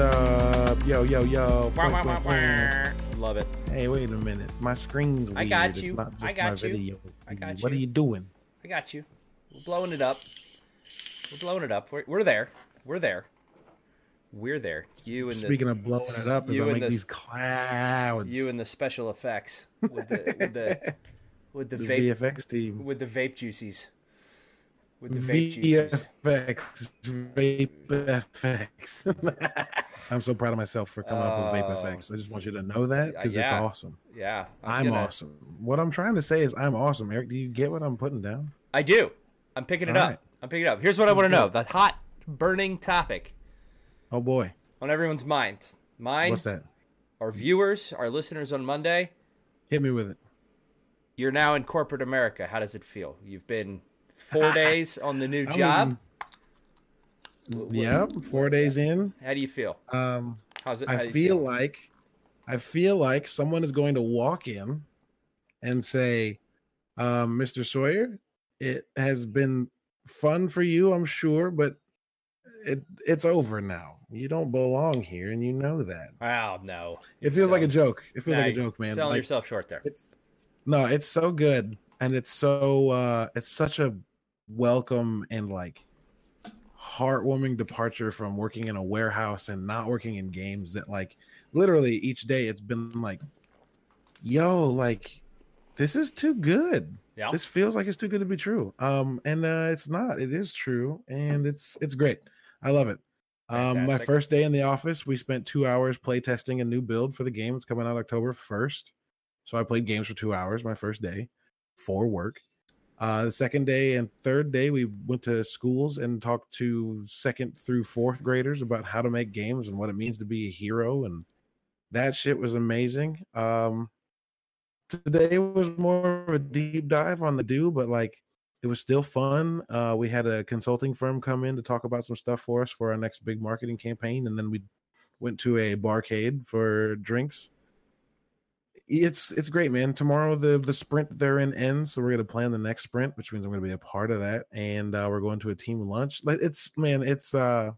What's up? Yo, yo, yo. Wah, wah, wah, wah. Love it. Hey, wait a minute. My screen's weird. I got It's not just I got my you. video. I got What are you doing? I got you. We're blowing it up. We're blowing it up. We're, we're there. We're there. We're there. You and Speaking of blowing it up, as you I and make the- these clouds. you and the special effects with the with the with the, the vape VFX team. with the vape juices. With the vape juices. VFX. Vape FX. I'm so proud of myself for coming up with Vape Oh. FX. I just want you to know that oh, because it's awesome. Yeah, I'm gonna- awesome. What I'm trying to say is I'm awesome. Eric, do you get what I'm putting down? I do. I'm picking it All up. right. I'm picking it up. Here's what I want to know: the hot, burning topic Oh boy. on everyone's mind. Mine, What's that? our viewers, our listeners on Monday. Hit me with it. You're now in corporate America. How does it feel? You've been four days on the new I'm job. Wh- wh- Yep. Four days in. How do you feel? Um, How's it? how I you feel like I feel like someone is going to walk in and say, um, "Mr. Sawyer, it has been fun for you, I'm sure, but it it's over now. You don't belong here, and you know that." Oh no! It feels like a joke. It feels like a joke, man. Selling Like, yourself short there. it's no, it's so good, and it's so uh it's such a welcome and like heartwarming departure from working in a warehouse and not working in games that like literally each day it's been like yo like this is too good. Yeah. this feels like it's too good to be true. Um and uh it's not. It is true and it's it's great. I love it. Um my first day in the office we spent two hours play testing a new build for the game. It's coming out october 1st so i played games for two hours my first day for work uh the second day and third day we went to schools and talked to second through fourth graders about how to make games and what it means to be a hero and that shit was amazing. Um today was more of a deep dive on the do but like it was still fun. Uh we had a consulting firm come in to talk about some stuff for us for our next big marketing campaign and then we went to a barcade for drinks it's it's great man. Tomorrow the the sprint they're in ends so we're going to plan the next sprint which means i'm going to be a part of that and uh we're going to a team lunch. Like it's man it's uh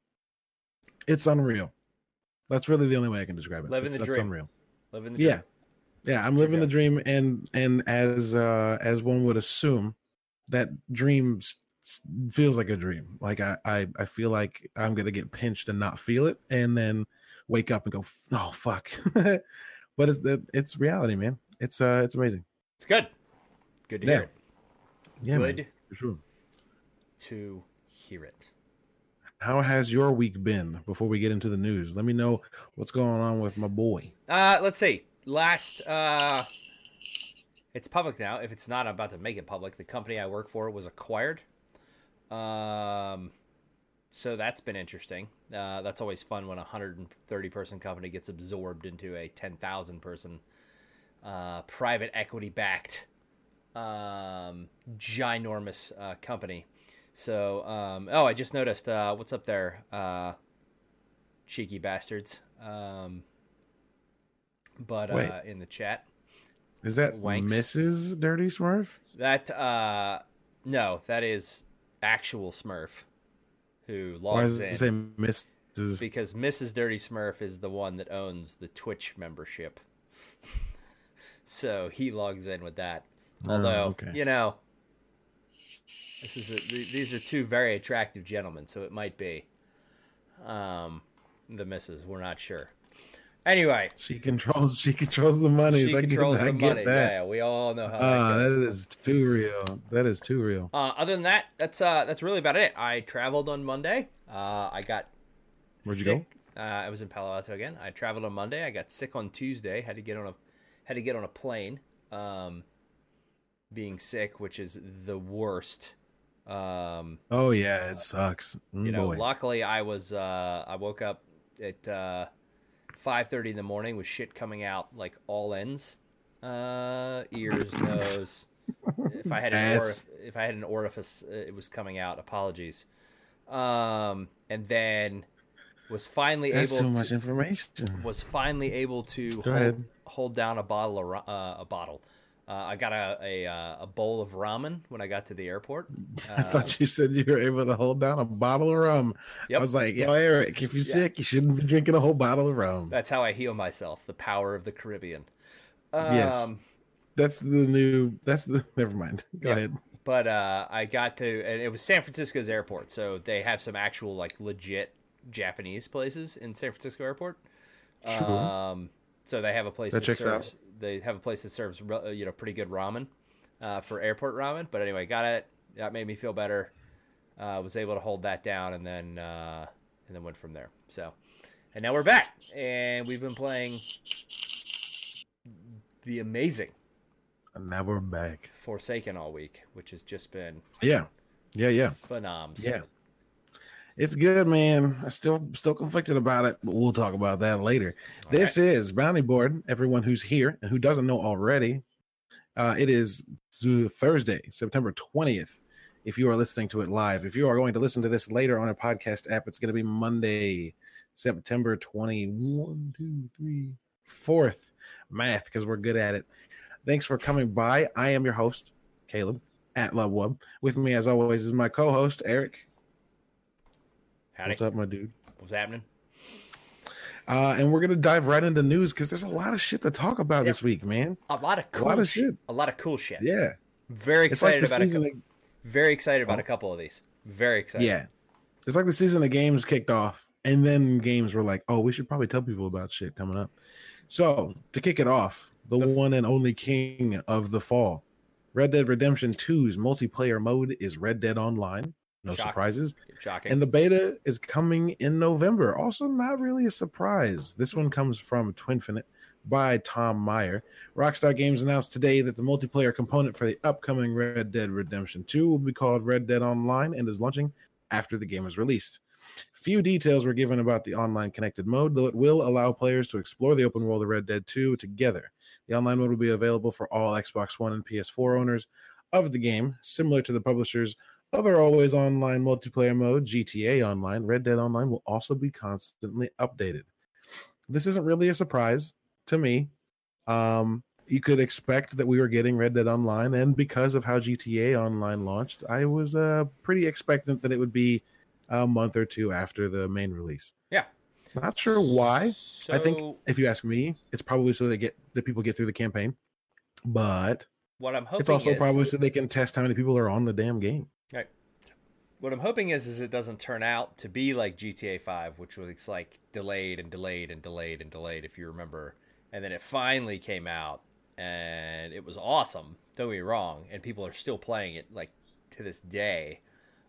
it's unreal. That's really the only way i can describe it. Living It's- the that's dream. unreal. Living the yeah. dream. yeah i'm living the dream and and as uh as one would assume that dream feels like a dream. Like I, I i feel like i'm gonna get pinched and not feel it and then wake up and go oh fuck but it's it's reality man it's uh it's amazing It's good. Good to Yeah. hear it. yeah man, good for sure to hear it. how has your week been before we get into the news let me know what's going on with my boy Uh, let's see. Last, uh, it's public now. If it's not, I'm about to make it public. The company I work for was acquired. Um, so that's been interesting. Uh, that's always fun when a 130 person company gets absorbed into a 10,000 person, uh, private equity backed, um, ginormous, uh, company. So, um, oh, I just noticed, uh, what's up there? Uh, cheeky bastards. Um, but uh, in the chat, is that Wanks. mrs dirty smurf that uh, no, that is actual Smurf who why logs does in mrs because Mrs. Dirty Smurf is the one that owns the Twitch membership, so he logs in with that. Oh, Although okay. you know, this is a, th- these are two very attractive gentlemen, so it might be um, the missus. We're not sure. Anyway, She controls. She controls the money. she I get, controls I the get money. that. Yeah, we all know how. Ah, that that goes. too real. That is too real. Uh, other than that, that's uh, that's really about it. I traveled on Monday. Uh, I got Where'd you go? Uh, I was in Palo Alto again. I traveled on Monday. I got sick on Tuesday. Had to get on a had to get on a plane. Um, being sick, which is the worst. Um, Oh yeah, it sucks. Mm, you know, boy. luckily I was uh, I woke up at uh, five thirty in the morning with shit coming out like all ends, uh, ears, nose. If I had an orif- if I had an orifice, uh, it was coming out. Apologies. Um, and then was finally That's able too to, much information. was finally able to hold, hold down a bottle of uh, a bottle Uh, I got a, a uh, a bowl of ramen when I got to the airport. I Uh, thought you said you were able to hold down a bottle of rum. Yep. I was like, yo, Eric, if you're Yeah. sick, you shouldn't be drinking a whole bottle of rum. that's how I heal myself. The power of the Caribbean. Um, Yes. That's the new. That's the. Never mind. Go Yeah. ahead. but uh, I got to, and it was San Francisco's airport, so they have some actual like legit Japanese places in San Francisco airport. Sure. Um, so they have a place That that, checks out. They have a place that serves uh, you know pretty good ramen uh, for airport ramen. But anyway, got it. That made me feel better. Uh, was able to hold that down, and then uh, and then went from there. So, and now we're back, and we've been playing the amazing And now we're back. Forsaken all week, which has just been Yeah. Yeah. Yeah. phenoms. Yeah. It's good, man. I still still conflicted about it, but we'll talk about that later. All this is Bounty Board. Everyone who's here and who doesn't know already, uh, it is Thursday, September 20th. If you are listening to it live, if you are going to listen to this later on a podcast app, it's going to be Monday, September 21, 2, 3, 4th. Math, because we're good at it. Thanks for coming by. I am your host, Caleb at Lovewub. With me, as always, is my co host, Eric. Howdy. What's up, my dude? What's happening? Uh, and we're gonna dive right into news because there's a lot of shit to talk about Yep. this week, man. A lot of cool A lot of shit. shit. A lot of cool shit. Yeah, Very it's like excited about a couple, Of, very excited about Oh. a couple of these. Very excited. yeah, it's like the season of games kicked off, and then games were like, "Oh, we should probably tell people about shit coming up." So to kick it off, the The f- one and only king of the fall, Red Dead Redemption 2's multiplayer mode is Red Dead Online. No Shocking. surprises. Shocking. And the beta is coming in November. Also, not really a surprise. This one comes from Twinfinite by Tom Meyer. Rockstar Games announced today that the multiplayer component for the upcoming Red Dead Redemption 2 will be called Red Dead Online and is launching after the game is released. Few details were given about the online connected mode, though it will allow players to explore the open world of Red Dead 2 together. The online mode will be available for all Xbox One and PS4 owners of the game, similar to the publisher's other always online multiplayer mode, GTA Online, Red Dead Online will also be constantly updated. This isn't really a surprise to me. Um, you could expect that we were getting Red Dead Online, and because of how GTA Online launched, I was uh, pretty expectant that it would be a month or two after the main release. Yeah. Not sure why. So, I think if you ask me, it's probably so they get the people get through the campaign, but what I'm hoping it's also is, probably so they can test how many people are on the damn game. What I'm hoping is is it doesn't turn out to be like GTA 5, which was like delayed and delayed and delayed and delayed, if you remember, and then it finally came out and it was awesome. Don't get me wrong, and people are still playing it like to this day.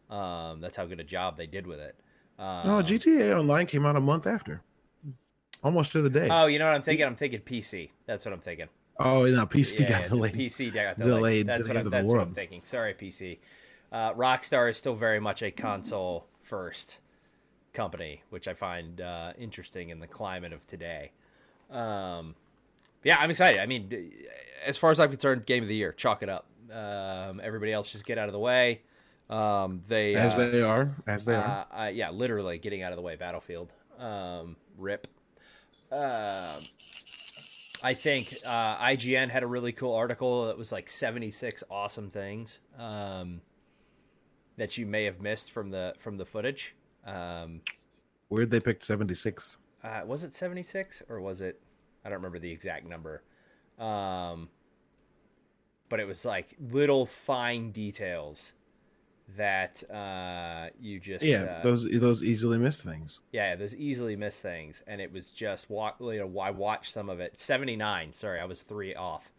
Um, that's how good a job they did with it. Um, Oh, GTA Online came out a month after, almost to the day. Oh, you know what I'm thinking? I'm thinking PC. That's what I'm thinking. oh, no, PC Yeah, got yeah, delayed. PC got delayed delayed. to That's the what I'm. That's what I'm thinking. Sorry, PC. Uh, Rockstar is still very much a console first company, which I find uh, interesting in the climate of today. Um, yeah, I'm excited. I mean, as far as I'm concerned, game of the year. Chalk it up. Um, everybody else just get out of the way. Um, they as uh, they are, as they are. uh, uh, yeah, literally getting out of the way. Battlefield. Um, rip. Um I think uh, IGN had a really cool article that was like 76 awesome things um, that you may have missed from the from the footage. Um, Weird they picked seventy six. uh, was it 76 or was it? I don't remember the exact number. Um, but it was like little fine details that uh, you just Yeah, uh, those those easily missed things. Yeah, those easily missed things, and it was just wa- you know I watched some of it. Seventy nine, sorry, I was three off.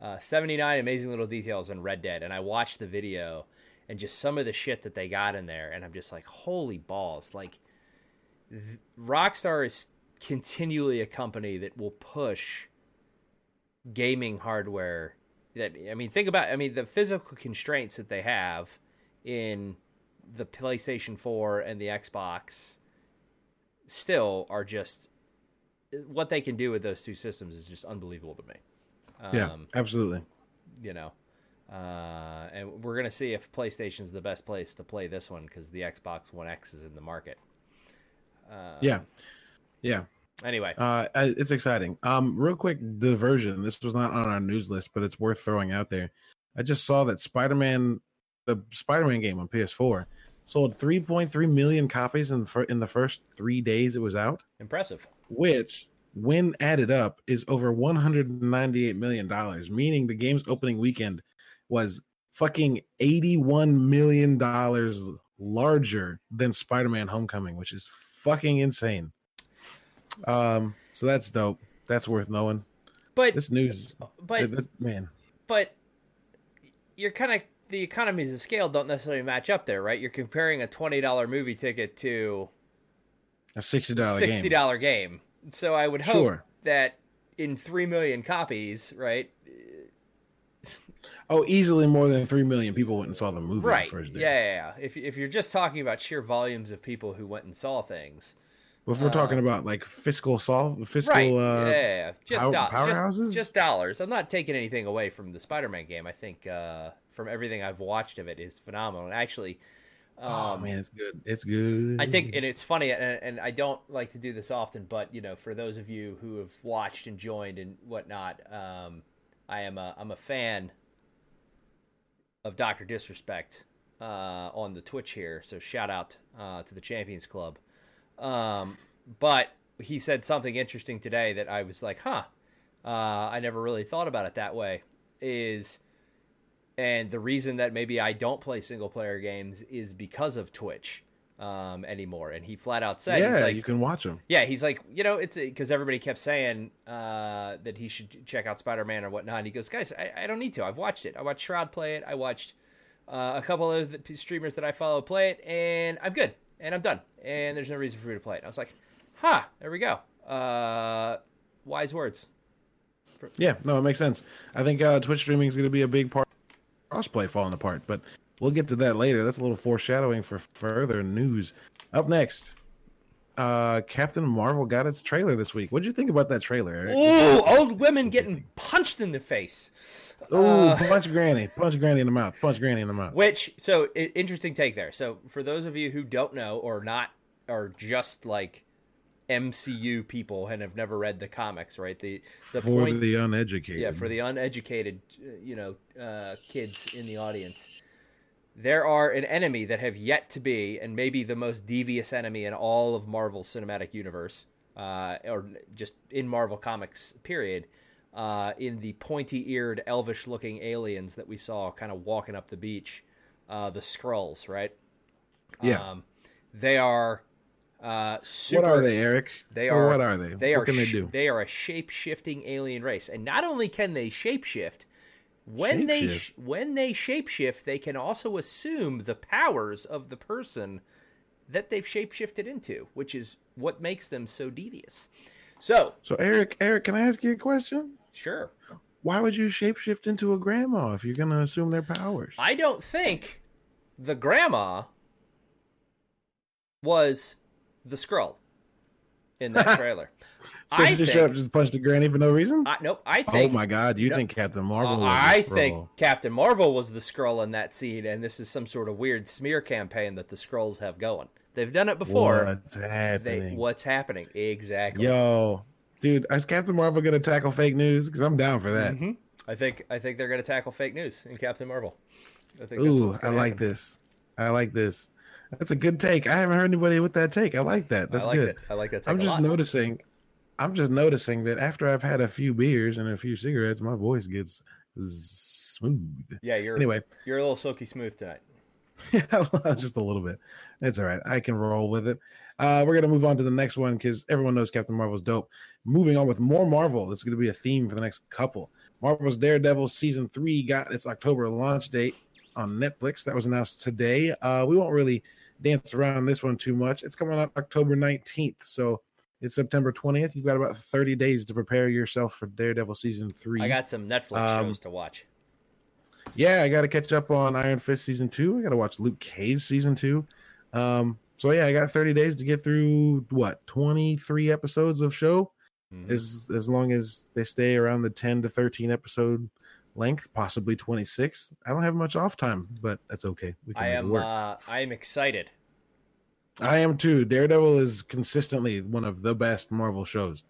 Uh, Seventy nine amazing little details in Red Dead, and I watched the video and just some of the shit that they got in there, and I'm just like, holy balls! Like, th- Rockstar is continually a company that will push gaming hardware. That I mean, think about I mean the physical constraints that they have in the PlayStation 4 and the Xbox still are just what they can do with those two systems is just unbelievable to me. Um, yeah, absolutely. You know, uh, and we're gonna see if PlayStation's the best place to play this one because the Xbox One X is in the market. Uh, Yeah, yeah. Anyway, Uh, it's exciting. Um, real quick diversion. This was not on our news list, but it's worth throwing out there. I just saw that Spider-Man, the Spider-Man game on PS4, sold 3.3 million copies in the, fir- in the first three days it was out, impressive. which, when added up, is over 198 million dollars. Meaning the game's opening weekend was fucking 81 million dollars larger than Spider-Man Homecoming, which is fucking insane. Um, so that's dope. That's worth knowing. But This news, but this- man, but you're kind of the economies of scale don't necessarily match up there, right? You're comparing a twenty dollar movie ticket to a sixty dollar sixty game. game. So I would hope Sure. that in three million copies, right? Oh, easily more than three million people went and saw the movie Right. the first day. Yeah, yeah, yeah. If if you're just talking about sheer volumes of people who went and saw things, But if we're talking about like fiscal solve, fiscal, uh, right? uh, yeah, yeah, yeah. just, pow- do- powerhouses? just just dollars. I'm not taking anything away from the Spider-Man game. I think uh, from everything I've watched of it is phenomenal. And actually, um, oh man, it's good. It's good. I think, and it's funny, and, and I don't like to do this often, but you know, for those of you who have watched and joined and whatnot, um, I am a I'm a fan of Doctor Disrespect uh, on the Twitch here. So shout out uh, to the Champions Club. Um, but he said something interesting today that I was like, huh, uh, I never really thought about it that way. Is and the reason that maybe I don't play single player games is because of Twitch um, anymore. And he flat out said, yeah, he's like, you can watch him." yeah, he's like, you know, it's because everybody kept saying uh, that he should check out Spider Man or whatnot. And he goes, guys, I, I don't need to. I've watched it. I watched Shroud play it. I watched uh, a couple of the streamers that I follow play it, and I'm good. And I'm done. And there's no reason for me to play it. And I was like, huh, there we go. Uh, wise words. Yeah, no, it makes sense. I think uh, Twitch streaming is going to be a big part. Crossplay falling apart, but we'll get to that later. That's a little foreshadowing for further news. Up next, uh, Captain Marvel got its trailer this week. What'd you think about that trailer? Ooh, old women getting punched in the face. Ooh, Uh, punch Granny, punch Granny in the mouth, punch Granny in the mouth. Which so interesting take there. So for those of you who don't know or not or just like MCU people and have never read the comics, right? The the for point the uneducated. yeah, for the uneducated, uh, you know, uh, kids in the audience. There are an enemy that have yet to be, and maybe the most devious enemy in all of Marvel's cinematic universe, uh, or just in Marvel Comics, period. Uh, in the pointy-eared, elvish-looking aliens that we saw kind of walking up the beach, uh, the Skrulls, right? Yeah. Um, they are uh, super. what are they, Eric? They Or are. what are they? They what are. can they sh- do? They are a shape shifting alien race, and not only can they shapeshift, when they Shapeshift? sh- when they shapeshift, they can also assume the powers of the person that they've shapeshifted into, which is what makes them so devious. So, So, Eric, Eric, can I ask you a question? sure, Why would you shapeshift into a grandma if you're going to assume their powers? I don't think the grandma was the Skrull in that trailer. so I you just think- up, just punched a granny for no reason? I, nope, I think. oh my God! You No. think Captain Marvel? Uh, I think Captain Marvel was the Skrull in that scene, and this is some sort of weird smear campaign that the Skrulls have going. They've done it before. What's They, happening? what's happening? Exactly. Yo, dude, is Captain Marvel going to tackle fake news? Because I'm down for that. Mhm. I think I think they're going to tackle fake news in Captain Marvel. I think Ooh, I like happen. this. I like this. That's a good take. I haven't heard anybody with that take. I like that. That's I like good. It. I like that. I'm just noticing. I'm just noticing that after I've had a few beers and a few cigarettes, my voice gets smooth. Yeah, you're Anyway, you're a little silky smooth tonight. Yeah, just a little bit. It's all right. I can roll with it. Uh, we're gonna move on to the next one because everyone knows Captain Marvel's dope. Moving on with more Marvel. This is gonna be a theme for the next couple. Marvel's Daredevil season three got its October launch date on Netflix. That was announced today. Uh, we won't really dance around this one too much. It's coming out October 19th, so it's September 20th. You've got about 30 days to prepare yourself for Daredevil season three. I got some Netflix Um, shows to watch. Yeah, I got to catch up on Iron Fist season two. I got to watch Luke Cage season two. Um, so yeah, I got 30 days to get through what 23 episodes of show. Mhm. As as long as they stay around the 10 to 13 episode length, possibly 26. I don't have much off time, but that's okay. We can I am work. uh, I am excited I am too. Daredevil is consistently one of the best Marvel shows.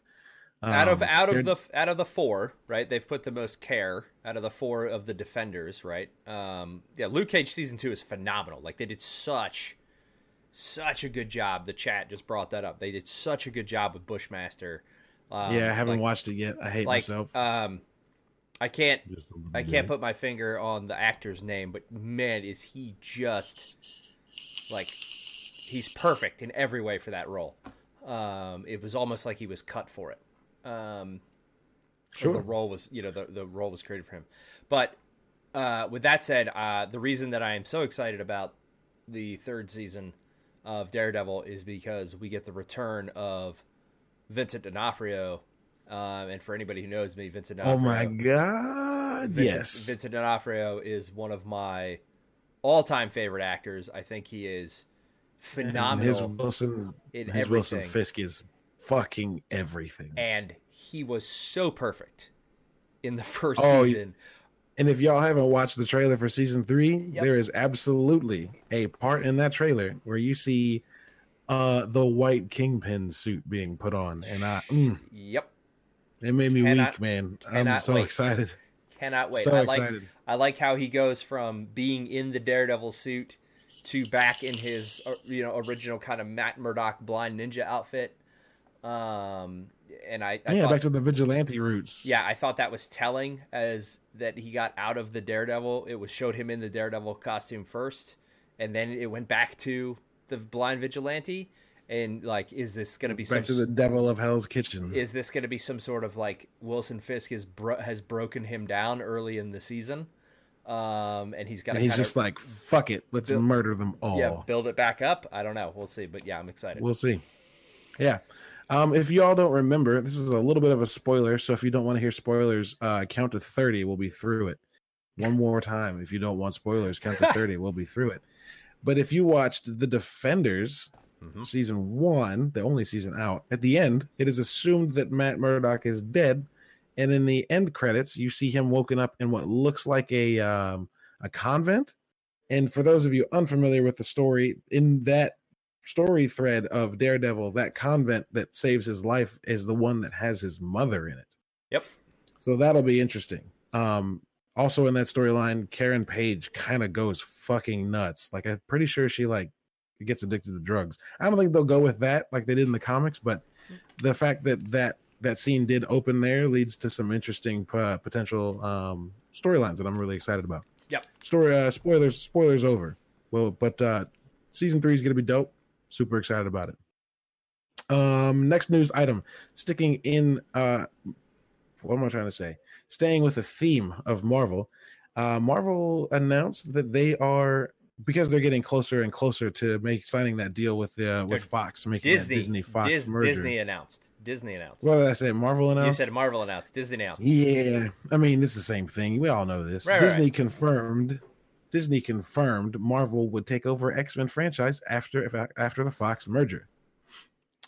out of Um, out of the out of the four, right? They've put the most care out of the four of the defenders, right? Um, yeah, Luke Cage season two is phenomenal. Like they did such such a good job. The chat just brought that up. They did such a good job with Bushmaster. Um, yeah, I haven't like, watched it yet. I hate like myself. um, I can't I can't put my finger on the actor's name, but man, is he just like he's perfect in every way for that role. Um, it was almost like he was cut for it. Um, Sure. the role was you know the the role was created for him. But uh, with that said, uh, the reason that I am so excited about the third season of Daredevil is because we get the return of Vincent D'Onofrio. Um, and for anybody who knows me, Vincent Oh my god! Vincent, yes. Vincent D'Onofrio is one of my all-time favorite actors. I think he is phenomenal His Wilson, his Wilson. Fisk is fucking everything. and he was so perfect in the first Oh, season. And if y'all haven't watched the trailer for season three, Yep. there is absolutely a part in that trailer where you see uh the white kingpin suit being put on, and I mm, Yep, it made me Cannot- weak, man. I'm so wait. excited. cannot wait. So I like excited. I like how he goes from being in the Daredevil suit to back in his uh, you know original kind of Matt Murdock blind ninja outfit. Um, and I, I yeah, thought, back to the vigilante roots. yeah, I thought that was telling as that he got out of the Daredevil. It was showed him in the Daredevil costume first, and then it went back to the blind vigilante. And like, is this going to be some back to the devil of Hell's Kitchen. is this going to be some sort of like Wilson Fisk is bro- has broken him down early in the season, um, and he's got and he's just like, fuck it, let's build- murder them all. yeah build it back up. I don't know. We'll see. But yeah, I'm excited. We'll see. Yeah. Um, if y'all don't remember, this is a little bit of a spoiler. So if you don't want to hear spoilers, uh, count to 30. We'll be through it. One more time. If you don't want spoilers, count to 30. We'll be through it. But if you watched The Defenders Mhm. season one, the only season out, at the end, it is assumed that Matt Murdock is dead. And in the end credits, you see him woken up in what looks like a um, a convent. And for those of you unfamiliar with the story, in that story thread of Daredevil, that convent that saves his life is the one that has his mother in it. Yep. So that'll be interesting. Um, also in that storyline, Karen Page kind of goes fucking nuts. Like I'm pretty sure she like gets addicted to drugs. I don't think they'll go with that like they did in the comics, but the fact that that that scene did open there leads to some interesting uh, potential um, storylines that I'm really excited about. Yep. Story uh, spoilers spoilers over. Well, but uh, season three is gonna be dope. Super excited about it. Um, next news item, sticking in uh, what am I trying to say? Staying with the theme of Marvel, uh, Marvel announced that they are because they're getting closer and closer to make signing that deal with uh, with Fox, making Disney, Disney Fox Dis- merger. Disney announced. Disney announced. What did I say? Marvel announced. you said Marvel announced. Disney announced. Yeah, I mean it's the same thing. We all know this. Right, Disney right. confirmed. Disney confirmed Marvel would take over X Men franchise after if, after the Fox merger.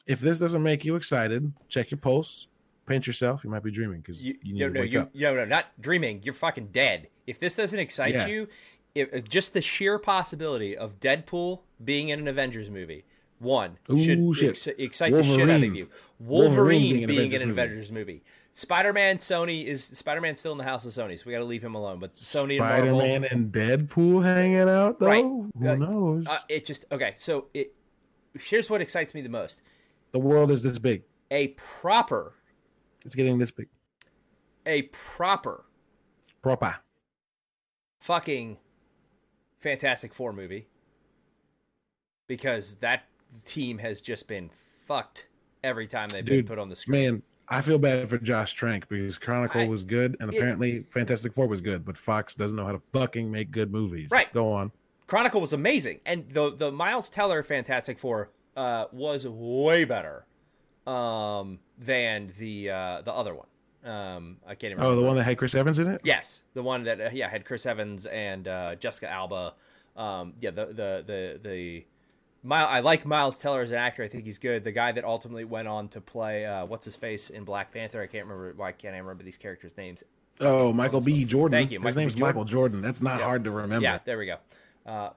If this doesn't make you excited, check your pulse, pinch yourself. You might be dreaming because You, you, need no, to no, wake you, up. no, no, not dreaming. You're fucking dead. If this doesn't excite Yeah. you, if, just the sheer possibility of Deadpool being in an Avengers movie, one should shit. ex- excite the shit out of you. Wolverine Wolverine, being being, in an Avengers Avengers movie. Spider-Man, Sony is Spider-Man still in the house of Sony, so we got to leave him alone. But Sony and Spider Marvel, Man and Deadpool hanging out though. Right. Who Uh, knows? uh, it just okay. So it here's what excites me the most: the world is this big. a proper, It's getting this big. a proper Proper. fucking Fantastic Four movie because that team has just been fucked every time they've been put on the screen. Man, I feel bad for Josh Trank because Chronicle I- was good and it- apparently Fantastic Four was good, but Fox doesn't know how to fucking make good movies. Right. Go on. Chronicle was amazing, and the the Miles Teller Fantastic Four uh, was way better um, than the uh, the other one. Um, I can't remember. Oh, the one that had Chris Evans in it? Yes, the one that uh, yeah had Chris Evans and uh, Jessica Alba. Um, yeah, the the the the. Mile, I like Miles Teller as an actor. I think he's good. The guy that ultimately went on to play uh, what's his face in Black Panther. I can't remember why can't I remember these characters' names. Oh, Michael B. Jordan. Thank you, His Michael name's Jordan. Michael Jordan. That's not Yeah. hard to remember. Yeah, there we go. Uh,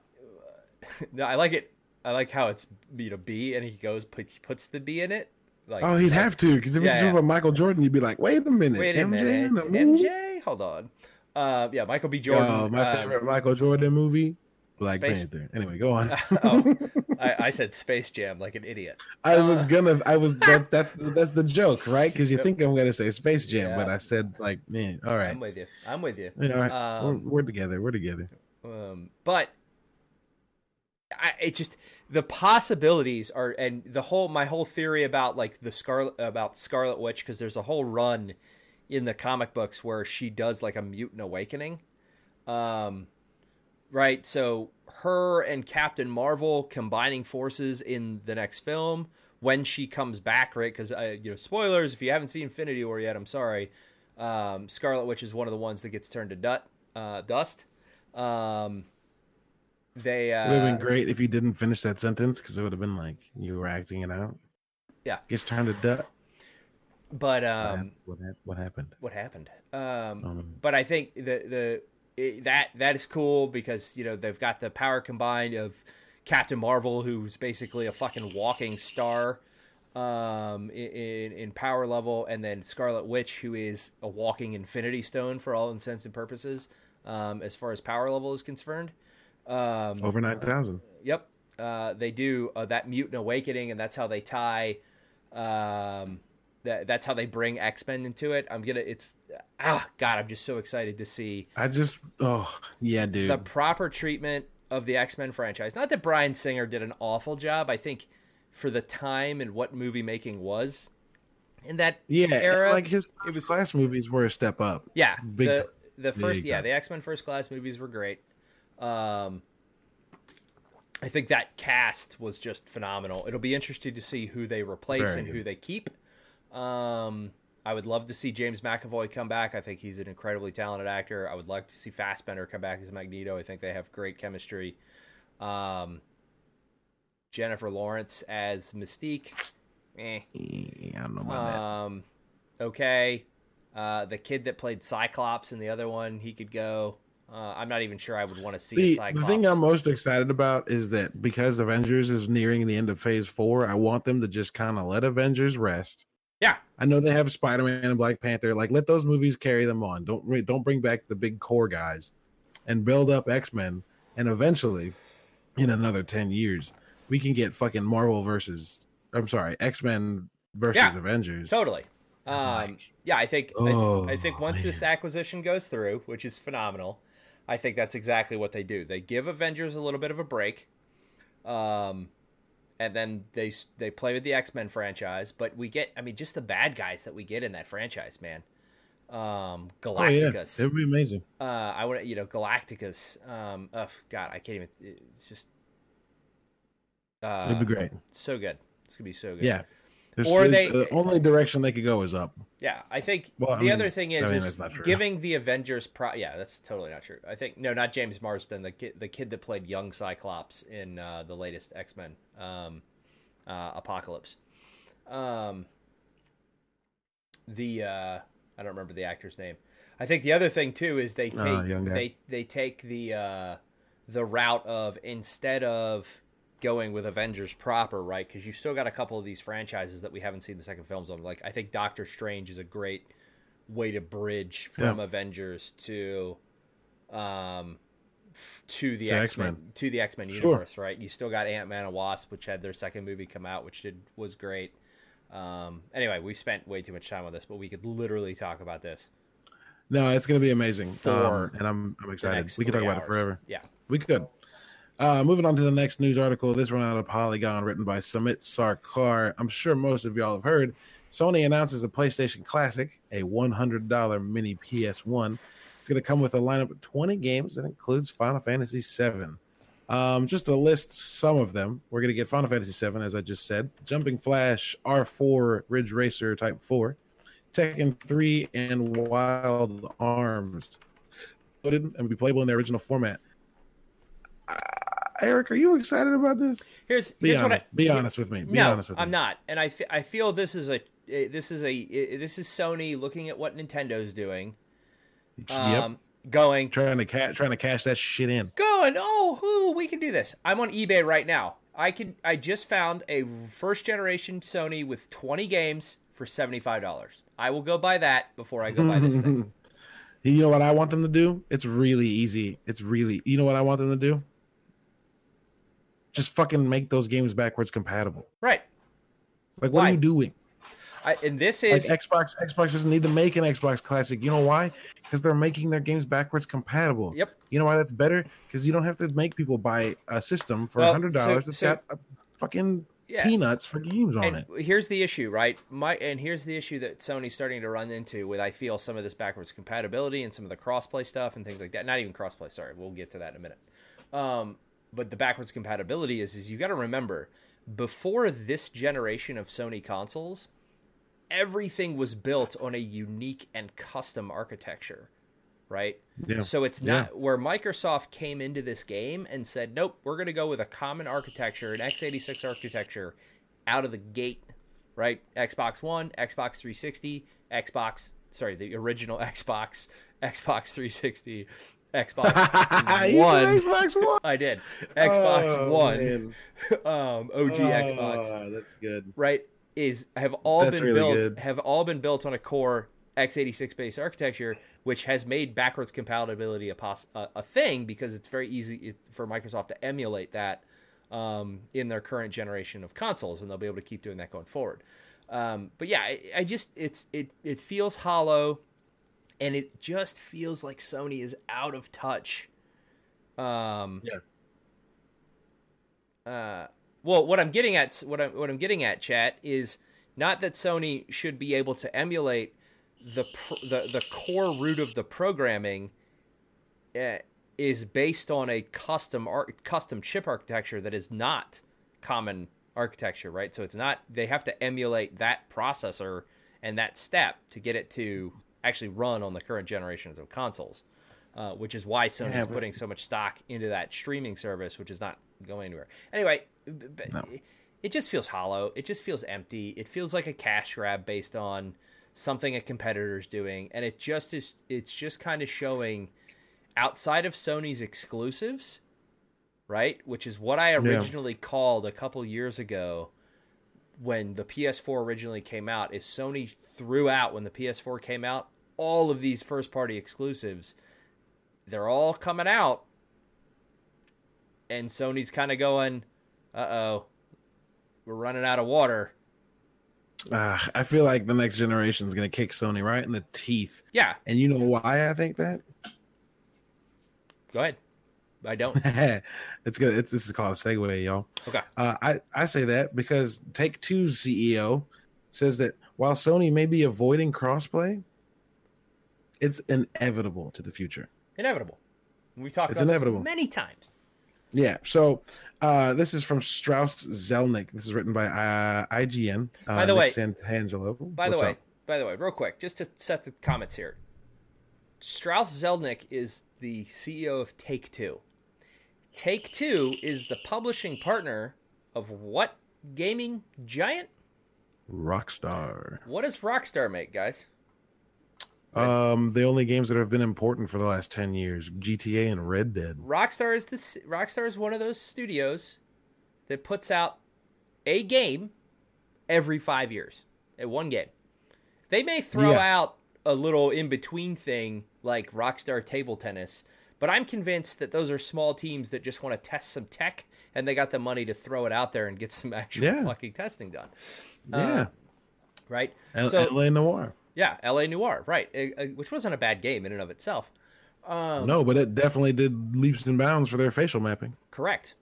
no, I like it. I like how it's you know B and he goes put, he puts the B in it. Like Oh, he'd like, have to because if Yeah, it's yeah. about Michael Jordan, you'd be like, wait a minute, Wait a MJ minute, in the movie? MJ. Hold on. Uh, yeah, Michael B. Jordan. Yo, my uh, favorite Michael Jordan movie, Black Space- Panther. Anyway, go on. oh, I, I said Space Jam like an idiot. I was uh, gonna. I was. That, that's that's the joke, right? Because you think I'm gonna say Space Jam, but I said like, man, all right. I'm with you. I'm with you. You know, Um, we're, we're together. We're together. Um, but I, it just the possibilities are, and the whole my whole theory about like the Scarlet about Scarlet Witch because there's a whole run in the comic books where she does like a mutant awakening. Um, right. So her and Captain Marvel combining forces in the next film when she comes back, right? Because uh, you know, spoilers if you haven't seen Infinity War yet, I'm sorry. Um, Scarlet Witch is one of the ones that gets turned to dut, uh, dust. Um, they It would have uh, been great if you didn't finish that sentence because it would have been like you were acting it out. Yeah. it's turned to duck. but What um, what, hap- what happened? what happened? Um, no. but I think the the it, that that is cool because you know they've got the power combined of Captain Marvel, who's basically a fucking walking star um, in in power level, and then Scarlet Witch, who is a walking Infinity Stone for all intents and purposes, um, as far as power level is concerned. Um, Over nine thousand. Yep. Uh, they do uh, that mutant awakening, and that's how they tie. Um, that that's how they bring X Men into it. I'm gonna. It's ah, God, I'm just so excited to see I just. Oh yeah, dude. the proper treatment of the X Men franchise. Not that Bryan Singer did an awful job. I think for the time and what movie making was in that yeah, era, like his it was- last movies were a step up. Yeah, Big the time. the first Big yeah time. the X Men First Class movies were great. Um, I think that cast was just phenomenal. It'll be interesting to see who they replace Very and who they keep. Um, I would love to see James McAvoy come back. I think he's an incredibly talented actor. I would like to see Fassbender come back as Magneto. I think they have great chemistry. Um, Jennifer Lawrence as Mystique. Eh. Yeah, I don't know about that. Um, okay. Uh, the kid that played Cyclops in the other one, he could go. Uh, I'm not even sure I would want to see, a See, the thing I'm most excited about is that because Avengers is nearing the end of Phase Four, I want them to just kind of let Avengers rest. yeah, I know they have Spider Man and Black Panther. Like, let those movies carry them on. Don't re- don't bring back the big core guys, and build up X Men. And eventually, in another ten years, we can get fucking Marvel versus. I'm sorry, X Men versus Yeah, Avengers. totally. Um, Like- yeah, I think I, th- Oh, I think once this acquisition goes through, which is phenomenal, I think that's exactly what they do. They give Avengers a little bit of a break, um, and then they they play with the X Men franchise. But we get, I mean, just the bad guys that we get in that franchise, man. Um, Oh yeah, it would be amazing. uh i would you know galacticus um oh god i can't even it's just uh It'd be great. so good it's gonna be so good Yeah. There's- Or they- the only direction they could go is up. yeah i think Well, I the mean, other thing is, I mean, is that's not true. giving the avengers pro yeah that's totally not true i think no not james marsden the kid the kid that played young cyclops in uh the latest x-men um uh apocalypse um the uh i don't remember the actor's name i think the other thing too is they take Ah, they they take the uh the route of instead of going with Avengers proper, right? Because you've still got a couple of these franchises that we haven't seen the second films on. Like I think Doctor Strange is a great way to bridge from Yeah. Avengers to um f- to the To X Men X-Men. to the X Men Sure. universe, right? You still got Ant Man and Wasp, which had their second movie come out, which did was great. Um, anyway, we spent way too much time on this, but we could literally talk about this. No, it's going to be amazing. For Um, and I'm I'm excited. We could talk three about it forever. Yeah. We could. Uh, moving on to the next news article. This one out of Polygon, written by Samit Sarkar. I'm sure most of y'all have heard. Sony announces a PlayStation Classic, a $100 mini PS1. It's going to come with a lineup of 20 games that includes Final Fantasy VII. Um, just to list some of them, we're going to get Final Fantasy VII, as I just said, Jumping Flash, R4, Ridge Racer Type 4, Tekken 3, and Wild Arms. Loaded and be playable in their original format. Eric, are you excited about this? Here's Be here's what I honest. Be honest with me. Be no, honest with I'm me. not, and I, I feel this is a this is a this is Sony looking at what Nintendo's doing, yep. um, going Trying to ca- trying to cash that shit in. going. Oh, who we can do this? I'm on eBay right now. I can. I just found a first generation Sony with 20 games for 75 dollars. I will go buy that before I go buy this thing. You know what I want them to do? It's really easy. It's really. You know what I want them to do? Just fucking make those games backwards compatible. Right. Like, what Why? are you doing? I, and this Like is Xbox, Xbox doesn't need to make an Xbox Classic. You know why? Because they're making their games backwards compatible. Yep. You know why that's better? Because you don't have to make people buy a system for a Well, hundred dollars so- that's so- got a fucking yeah. peanuts for games on And it. here's the issue, right? My and here's the issue that Sony's starting to run into with I feel some of this backwards compatibility and some of the crossplay stuff and things like that. Not even crossplay, sorry. We'll get to that in a minute. Um, but the backwards compatibility is is you got to remember before this generation of Sony consoles, everything was built on a unique and custom architecture, right? Yeah. So it's Yeah. not where Microsoft came into this game and said, "Nope, we're going to go with a common architecture, an x86 architecture, out of the gate." Right? Xbox One, Xbox 360, Xbox, sorry, the original Xbox, Xbox 360, Xbox One. Xbox One. I did. Xbox Oh, One, um, OG Xbox Oh, that's good. right is have all That's been really built good. have all been built on a core x86 based architecture which has made backwards compatibility a, pos- a, a thing because it's very easy for Microsoft to emulate that um, in their current generation of consoles and they'll be able to keep doing that going forward um, but yeah I, I just it's it it feels hollow and it just feels like Sony is out of touch um, Yeah. uh, well, what I'm getting at, what I'm what I'm getting at, chat, is not that Sony should be able to emulate the pr- the the core root of the programming uh, is based on a custom ar- custom chip architecture that is not common architecture, right? So it's not they have to emulate that processor and that step to get it to actually run on the current generations of consoles. Uh, which is why Sony Yeah, is but- putting so much stock into that streaming service, which is not going anywhere. Anyway, No. it just feels hollow. It just feels empty. It feels like a cash grab based on something a competitor's doing, and it just is. It's just kind of showing outside of Sony's exclusives, right? Which is what I originally called a couple years ago when the PS4 originally came out. Is Sony threw out when the PS4 came out all of these first party exclusives. They're all coming out, and Sony's kind of going, "Uh oh, we're running out of water." Ah, I feel like the next generation is going to kick Sony right in the teeth. Yeah, And you know why I think that? go ahead. I don't. it's good. It's, this is called a segue, y'all. Okay. Uh, I I say that because Take Two's CEO says that while Sony may be avoiding crossplay, it's inevitable to the future. Inevitable. We've talked It's about this inevitable. many times. Yeah. So uh, this is from Strauss Zelnick. This is written by uh, IGN. Uh, By the Nick way- Santangelo. By What's the way, up? by the way, real quick, just to set the comments here. Strauss Zelnick is the CEO of Take Two. Take Two is the publishing partner of what gaming giant? Rockstar. What does Rockstar make, guys? Um, the only games that have been important for the last ten years: GTA and Red Dead. Rockstar is this Rockstar is one of those studios that puts out a game every five years. At one game. They may throw Yeah. out a little in between thing like Rockstar Table Tennis, but I'm convinced that those are small teams that just want to test some tech and they got the money to throw it out there and get some actual Yeah. fucking testing done. Yeah, Right? L- so LA Noir. yeah, LA Noir, right? uh, uh, Which wasn't a bad game in and of itself. Um, no, but it definitely did leaps and bounds for their facial mapping. Correct.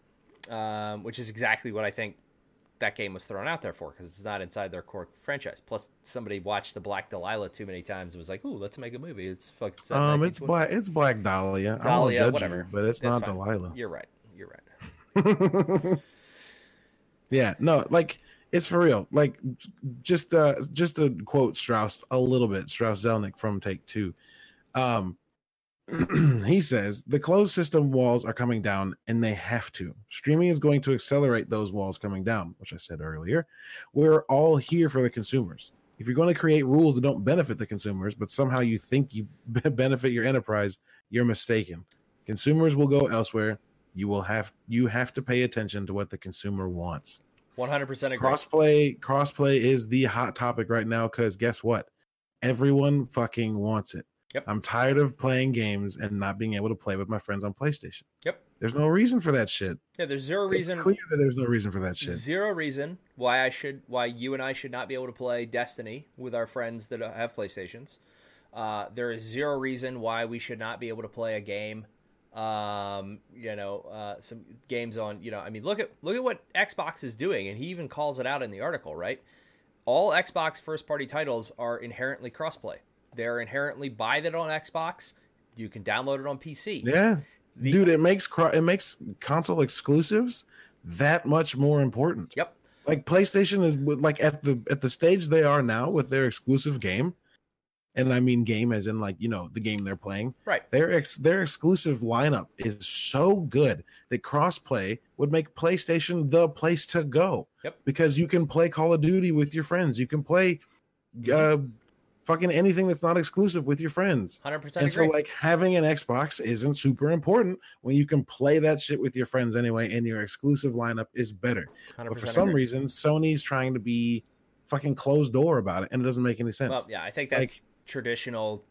Um, which is exactly what I think that game was thrown out there for because it's not inside their core franchise. Plus, somebody watched the Black Delilah too many times and was like, "Ooh, let's make a movie." It's fucking. set in Um, it's black. It's Black Dahlia. I won't Dahlia, judge whatever. you, but it's That's not fine. Delilah. You're right. You're right. yeah, no, like it's for real. Like just uh just to quote Strauss a little bit, Strauss Zelnick from Take Two. Um he says the closed system walls are coming down and they have to. Streaming is going to accelerate those walls coming down, which I said earlier. We're all here for the consumers. If you're going to create rules that don't benefit the consumers, but somehow you think you benefit your enterprise, you're mistaken. Consumers will go elsewhere You will have you have to pay attention to what the consumer wants. 100% agree. Crossplay crossplay is the hot topic right now cuz guess what? Everyone fucking wants it. Yep. I'm tired of playing games and not being able to play with my friends on PlayStation. Yep. There's no reason for that shit. Yeah, there's zero It's reason clear that there's no reason for that shit. Zero reason why I should, why you and I should not be able to play Destiny with our friends that have PlayStations. Uh, there is zero reason why we should not be able to play a game. Um, you know, uh, some games on. You know, I mean, look at look at what Xbox is doing, and he even calls it out in the article. Right, all Xbox first party titles are inherently crossplay. They're inherently buy that on Xbox. You can download it on PC. Yeah. The- Dude, it makes it makes console exclusives that much more important. Yep. Like PlayStation is like at the at the stage they are now with their exclusive game, and I mean game as in like you know the game they're playing. Right. Their ex their exclusive lineup is so good that crossplay would make PlayStation the place to go. Yep. Because you can play Call of Duty with your friends. You can play uh fucking anything that's not exclusive with your friends. Hundred percent And so agree. like having an Xbox isn't super important when you can play that shit with your friends anyway and your exclusive lineup is better. But for some agree. reason Sony's trying to be fucking closed door about it and it doesn't make any sense. Well, yeah, I think that's Like- traditional,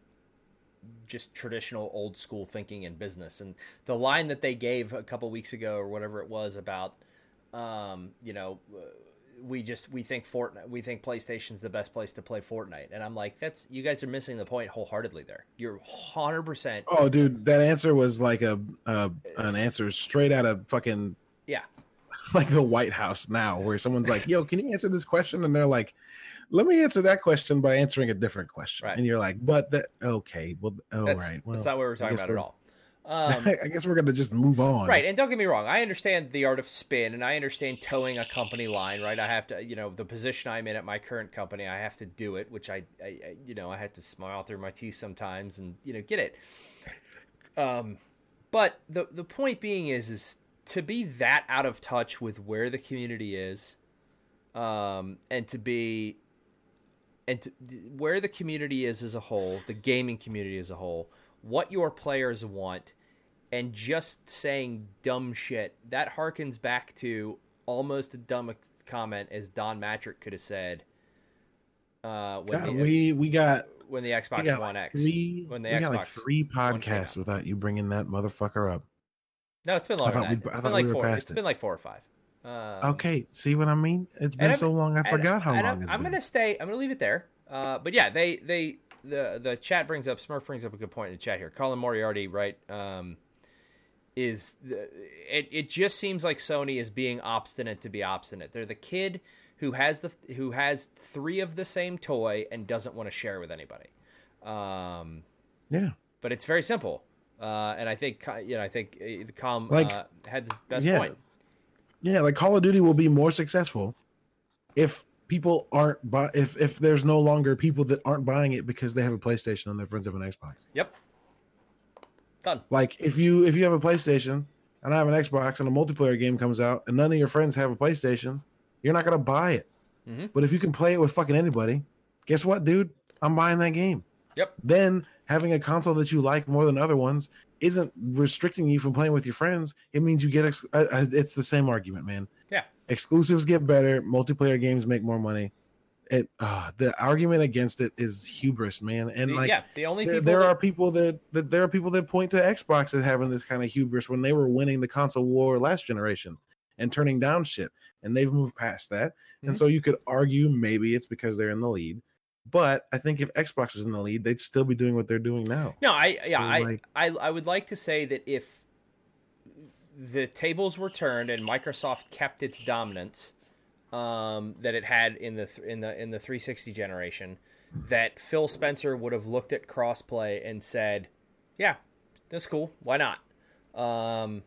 just traditional old school thinking in business. And the line that they gave a couple weeks ago or whatever it was about, um, you know, uh, we just we think Fortnite, we think PlayStation's the best place to play Fortnite, and I'm like, that's you guys are missing the point wholeheartedly. There, you're hundred percent. Oh dude, that answer was like a, a an answer straight out of fucking Yeah. like the White House now where someone's like, "Yo, can you answer this question?" and they're like, "Let me answer that question by answering a different question." Right. And you're like, "But that okay, well, all That's, right, well, that's not what we're talking about at we're- all. Um, I guess we're gonna just move on." Right, and don't get me wrong, I understand the art of spin, and I understand toeing a company line. Right, I have to, you know, the position I'm in at my current company, I have to do it, which I, I I- you know, I have to smile through my teeth sometimes, and you know, get it. Um, but the the point being is, is to be that out of touch with where the community is, um, and to be, and to, where the community is as a whole, the gaming community as a whole, what your players want and just saying dumb shit that harkens back to almost a dumb comment as Don Mattrick could have said uh, when, God, the, we we got when the Xbox got One like X. three when the we got like three podcasts without you bringing that motherfucker up. No, it's been longer thought than we- that. I It's thought been we like were four. past It's it. been like four or five. Um, Okay, see what I mean? It's been so long, I forgot how and long I'm, I'm gonna stay. I'm gonna leave it there. Uh, but yeah, they they the the chat brings up Smurf brings up a good point in the chat here. Colin Moriarty, right? Um, is the, it? It just seems like Sony is being obstinate to be obstinate. They're the kid who has the who has three of the same toy and doesn't want to share with anybody. Um, Yeah, but it's very simple. Uh, and I think you know, I think uh, the com Like, uh, had the best yeah. point. yeah. Like Call of Duty will be more successful if people aren't buy if if there's no longer people that aren't buying it because they have a PlayStation and their friends have an Xbox. Yep. Done. Like if you if you have a PlayStation and I have an Xbox and a multiplayer game comes out and none of your friends have a PlayStation, you're not gonna buy it. Mhm. But if you can play it with fucking anybody, guess what, dude? I'm buying that game. Yep. Then having a console that you like more than other ones isn't restricting you from playing with your friends. It means you get ex- uh, uh, it's the same argument, man. Yeah. Exclusives get better, multiplayer games make more money. It uh, the argument against it is hubris, man. And like yeah, the only there, people there that- are people that, that there are people that point to Xbox as having this kind of hubris when they were winning the console war last generation and turning down shit, and they've moved past that. Mhm. And so you could argue maybe it's because they're in the lead, but I think if Xbox was in the lead, they'd still be doing what they're doing now. No, I yeah, So, I, like- I I would like to say that if the tables were turned and Microsoft kept its dominance um, that it had in the th- in the in the 360 generation, that Phil Spencer would have looked at crossplay and said, "Yeah, that's cool. Why not?" Um,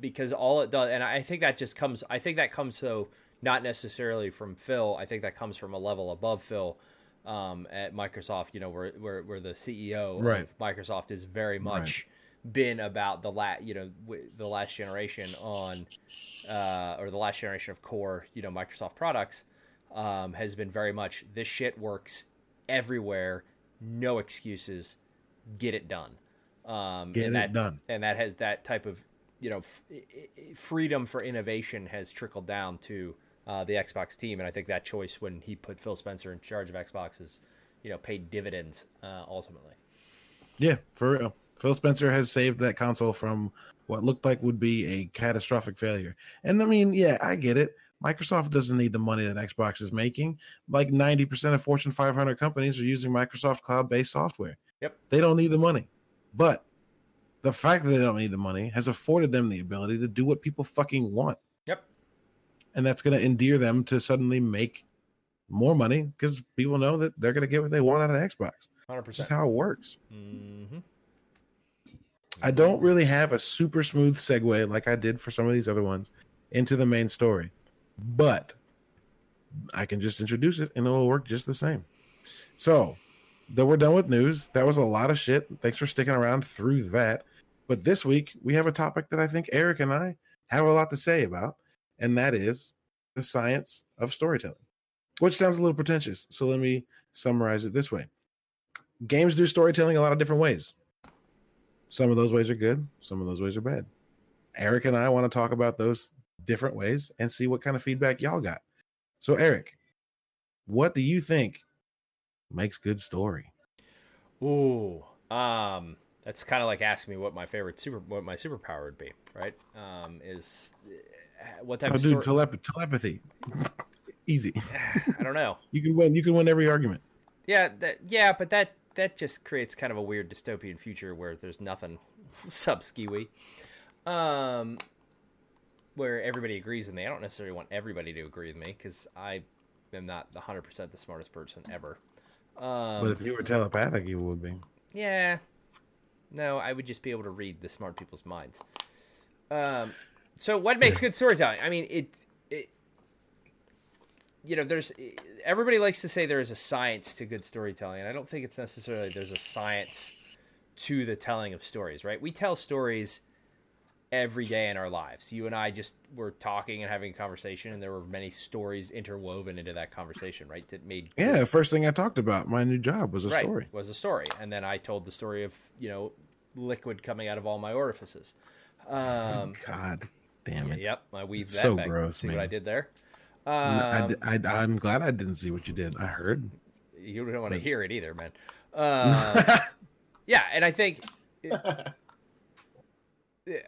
because all it does, and I think that just comes. I think that comes so not necessarily from Phil. I think that comes from a level above Phil um, at Microsoft. You know, where where, where the CEO Right. of Microsoft is very much been about the la- you know w- the last generation on uh, or the last generation of core you know Microsoft products um, has been very much this shit works everywhere, no excuses, get it done. Um, Get and it that, done. and that has that type of you know, f- freedom for innovation has trickled down to uh, the Xbox team, and I think that choice when he put Phil Spencer in charge of Xbox is, you know, paid dividends uh, ultimately. Yeah, for real. Phil Spencer has saved that console from what looked like would be a catastrophic failure. And I mean, yeah, I get it. Microsoft doesn't need the money that Xbox is making. Like 90% of Fortune 500 companies are using Microsoft cloud based software. Yep. They don't need the money. But the fact that they don't need the money has afforded them the ability to do what people fucking want. Yep. And that's going to endear them to suddenly make more money because people know that they're going to get what they want out of Xbox. 100%. That's how it works. Mm-hmm. I don't really have a super smooth segue like I did for some of these other ones into the main story, but I can just introduce it and it'll work just the same. So, though we're done with news, that was a lot of shit. Thanks for sticking around through that. But this week, we have a topic that I think Eric and I have a lot to say about, and that is the science of storytelling, which sounds a little pretentious. So, let me summarize it this way games do storytelling a lot of different ways. Some of those ways are good, some of those ways are bad. Eric and I want to talk about those different ways and see what kind of feedback y'all got. So, Eric, what do you think makes good story? Ooh, um, that's kind of like asking me what my favorite super, what my superpower would be, right? Um, is uh, what type Oh, of dude, story? telep- telepathy. Easy. I don't know. You can win. You can win every argument. Yeah, that yeah, but that that just creates kind of a weird dystopian future where there's nothing sub skiwi. Um where everybody agrees with me. I don't necessarily want everybody to agree with me because I am not 100% the smartest person ever. Um, But if you were telepathic, you would be. yeah. No, I would just be able to read the smart people's minds. Um, so what makes good storytelling? I mean, it, it, you know, there's everybody likes to say there is a science to good storytelling, and I don't think it's necessarily there's a science to the telling of stories, right? We tell stories every day in our lives. You and I just were talking and having a conversation, and there were many stories interwoven into that conversation, right? That made Yeah. First thing I talked about, my new job was a right, story. Was a story, and then I told the story of you know liquid coming out of all my orifices. Um, God damn it. yep, I weaved that So back. gross, See man. what I did there? I, Um, I, am glad I didn't see what you did. I heard. you don't want to hear it either, man. Uh, yeah, and I think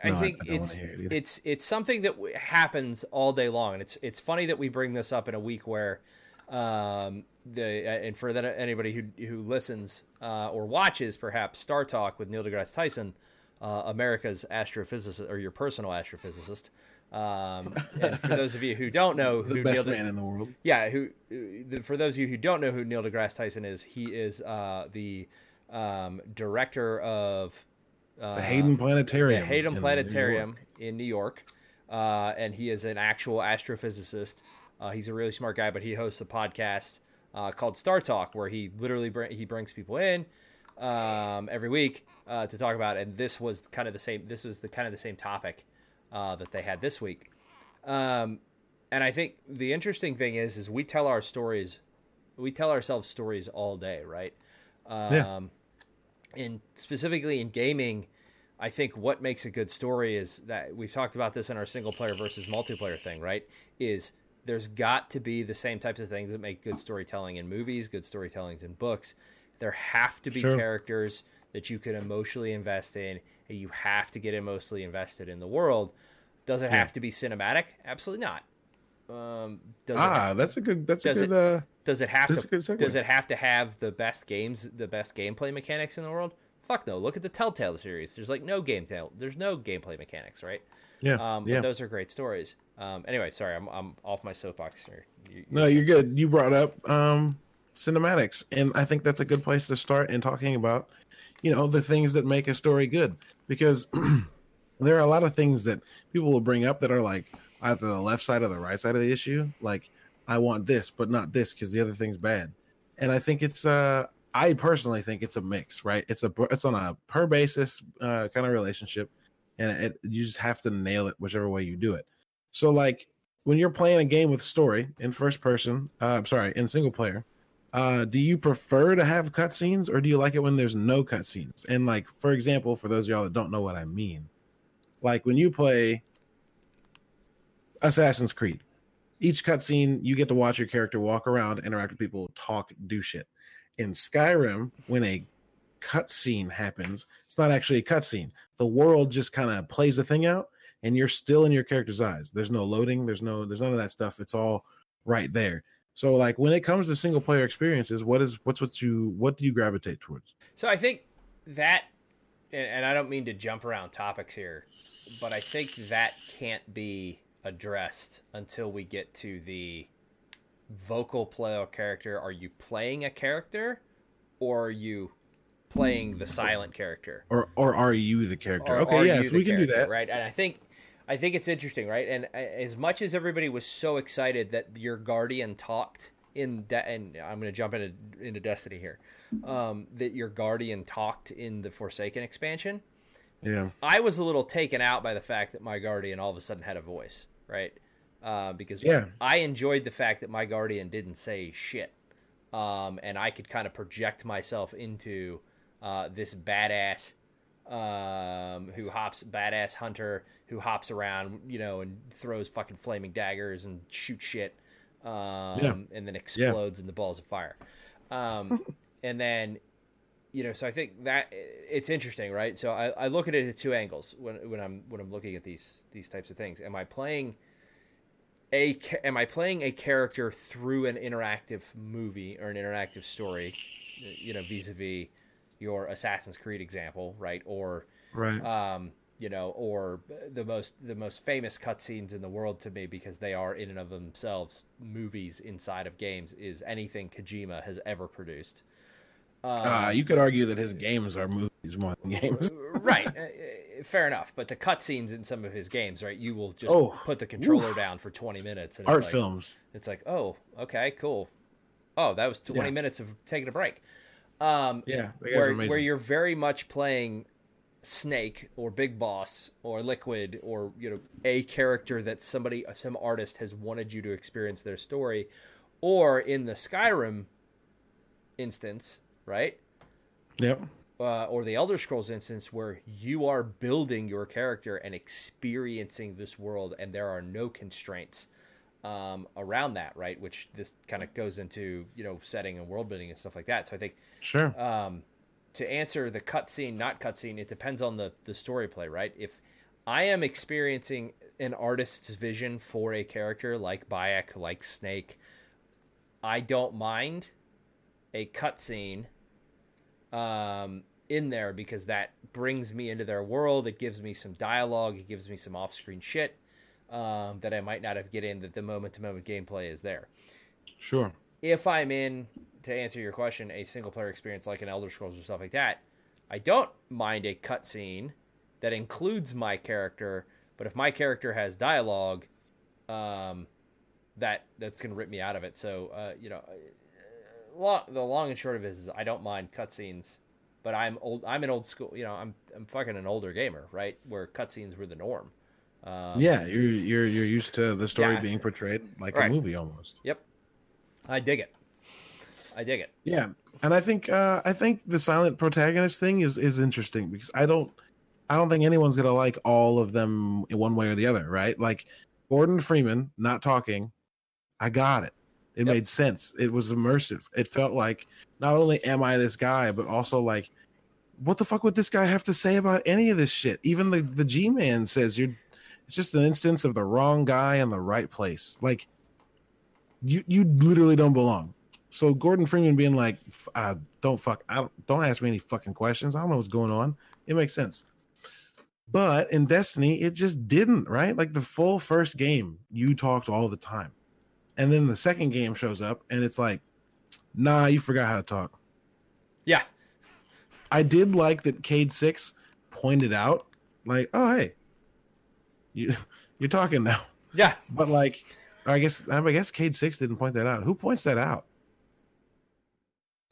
I No, think I it's it it's it's something that w- happens all day long, and it's it's funny that we bring this up in a week where um, the and for that anybody who who listens uh, or watches perhaps Star Talk with Neil deGrasse Tyson, uh, America's astrophysicist or your personal astrophysicist. Um, and for those of you who don't know The who best Neil de- man in the world. yeah, who the, for those of you who don't know who Neil deGrasse Tyson is, he is uh, the um, director of uh, The Hayden Planetarium. the Hayden in New Planetarium York. in New York, uh, and he is an actual astrophysicist. Uh, he's a really smart guy, but he hosts a podcast uh, called Star Talk, where he literally br- he brings people in um, every week uh, to talk about. And this was kind of the same. This was the kind of the same topic uh, that they had this week. Um, and I think the interesting thing is, is we tell our stories, we tell ourselves stories all day, right? Um, Yeah. And specifically in gaming, I think what makes a good story is that we've talked about this in our single player versus multiplayer thing, right? Is there's got to be the same types of things that make good storytelling in movies, good storytellings in books. There have to be Sure. characters that you can emotionally invest in, and you have to get emotionally invested in the world. Does it Yeah. have to be cinematic? Absolutely not. Um, does it Ah, that's a good. That's a good. it- uh, does it have to? a good segue. Does it have to have the best games, the best gameplay mechanics in the world? Fuck no. Look at the Telltale series. There's like no game tail. There's no gameplay mechanics, right? yeah. Um, yeah. But those are great stories. Um, anyway, sorry, I'm I'm off my soapbox here. You, No, you're good. You brought up um cinematics, and I think that's a good place to start in talking about, you know, the things that make a story good. Because there are a lot of things that people will bring up that are like either the left side or the right side of the issue. Like, I want this, but not this because the other thing's bad. And I think it's uh I personally think it's a mix, right? It's a it's on a per basis uh, kind of relationship, and it you just have to nail it whichever way you do it. So like when you're playing a game with story in first person, uh, I'm sorry, in single player, uh, do you prefer to have cutscenes or do you like it when there's no cutscenes? And like, for example, for those of y'all that don't know what I mean, Like when you play Assassin's Creed, each cutscene you get to watch your character walk around, interact with people, talk, do shit. In Skyrim, when a cutscene happens, it's not actually a cutscene. The world just kind of plays the thing out, and you're still in your character's eyes. There's no loading. There's no. There's none of that stuff. It's all right there. So like when it comes to single player experiences, what is what's what you what do you gravitate towards? So I think that, and I don't mean to jump around topics here, but I think that can't be addressed until we get to the vocal player character. Are you playing a character, or are you playing the silent character? Or or are you the character? Or okay, yes, you the we can do that. right? And I think I think it's interesting, right? And uh, as much as everybody was so excited that your guardian talked in De- and I'm going to jump into into Destiny here, um, that your guardian talked in the Forsaken expansion. Yeah. I was a little taken out by the fact that my guardian all of a sudden had a voice, right? Uh, because Yeah. I enjoyed the fact that my guardian didn't say shit, um, and I could kind of project myself into uh, this badass um, who hops, badass hunter who hops around, you know, and throws fucking flaming daggers and shoots shit, um, Yeah. and then explodes in the balls of fire. Um, and then you know, so I think that it's interesting, right? So I, I look at it at two angles when, when I'm when I'm looking at these these types of things. Am I playing a am I playing a character through an interactive movie or an interactive story? You know, vis-a-vis your Assassin's Creed example, right? Or Right. um, you know, or the most the most famous cutscenes in the world to me because they are in and of themselves movies inside of games is anything Kojima has ever produced. Um, Uh, you could argue that his games are movies more than games. right, uh, uh, fair enough. But the cutscenes in some of his games, right? You will just Oh, put the controller oof. down for twenty minutes. And Art it's like, films. It's like, oh, okay, cool. Oh, that was twenty Yeah. minutes of taking a break. Um, Yeah, where, where you're very much playing Snake or Big Boss or Liquid or you know a character that somebody some artist has wanted you to experience their story, or in the Skyrim instance, right? Yep. Uh, or the Elder Scrolls instance where you are building your character and experiencing this world, and there are no constraints um, around that, right? Which this kind of goes into, you know, setting and world building and stuff like that. So I think Sure. um, to answer the cutscene, not cutscene, it depends on the the story play, right? If I am experiencing an artist's vision for a character like Bayek, like Snake, I don't mind a cutscene um, in there because that brings me into their world. It gives me some dialogue. It gives me some off-screen shit um, that I might not have get in. That the moment-to-moment gameplay is there sure. if I'm in to answer your question, a single player experience like an Elder Scrolls or stuff like that, I don't mind a cutscene that includes my character. But if my character has dialogue, um, that that's gonna rip me out of it. So uh, you know, uh, lo- the long and short of it is, I don't mind cutscenes, but I'm old. I'm an old school. You know, I'm I'm fucking an older gamer, right? Where cutscenes were the norm. Um, Yeah, you're you're you're used to the story Yeah. being portrayed like Right. a movie almost. Yep. I dig it. I dig it. Yeah, and I think uh, I think the silent protagonist thing is is interesting because I don't I don't think anyone's gonna like all of them in one way or the other, right? Like Gordon Freeman not talking, I got it. It Yep. made sense. It was immersive. It felt like not only am I this guy, but also like, what the fuck would this guy have to say about any of this shit? Even the the G man says you're. It's just an instance of the wrong guy in the right place. Like, you you literally don't belong. So Gordon Freeman being like, uh, "Don't fuck, I don't, don't ask me any fucking questions. I don't know what's going on." It makes sense. But in Destiny, it just didn't. Right, like the full first game, you talked all the time, and then the second game shows up, and it's like, "Nah, you forgot how to talk." Yeah. I did like that Cayde-6 pointed out, like, "Oh hey, you you're talking now." Yeah. But like, I guess I guess Cayde-6 didn't point that out. Who points that out?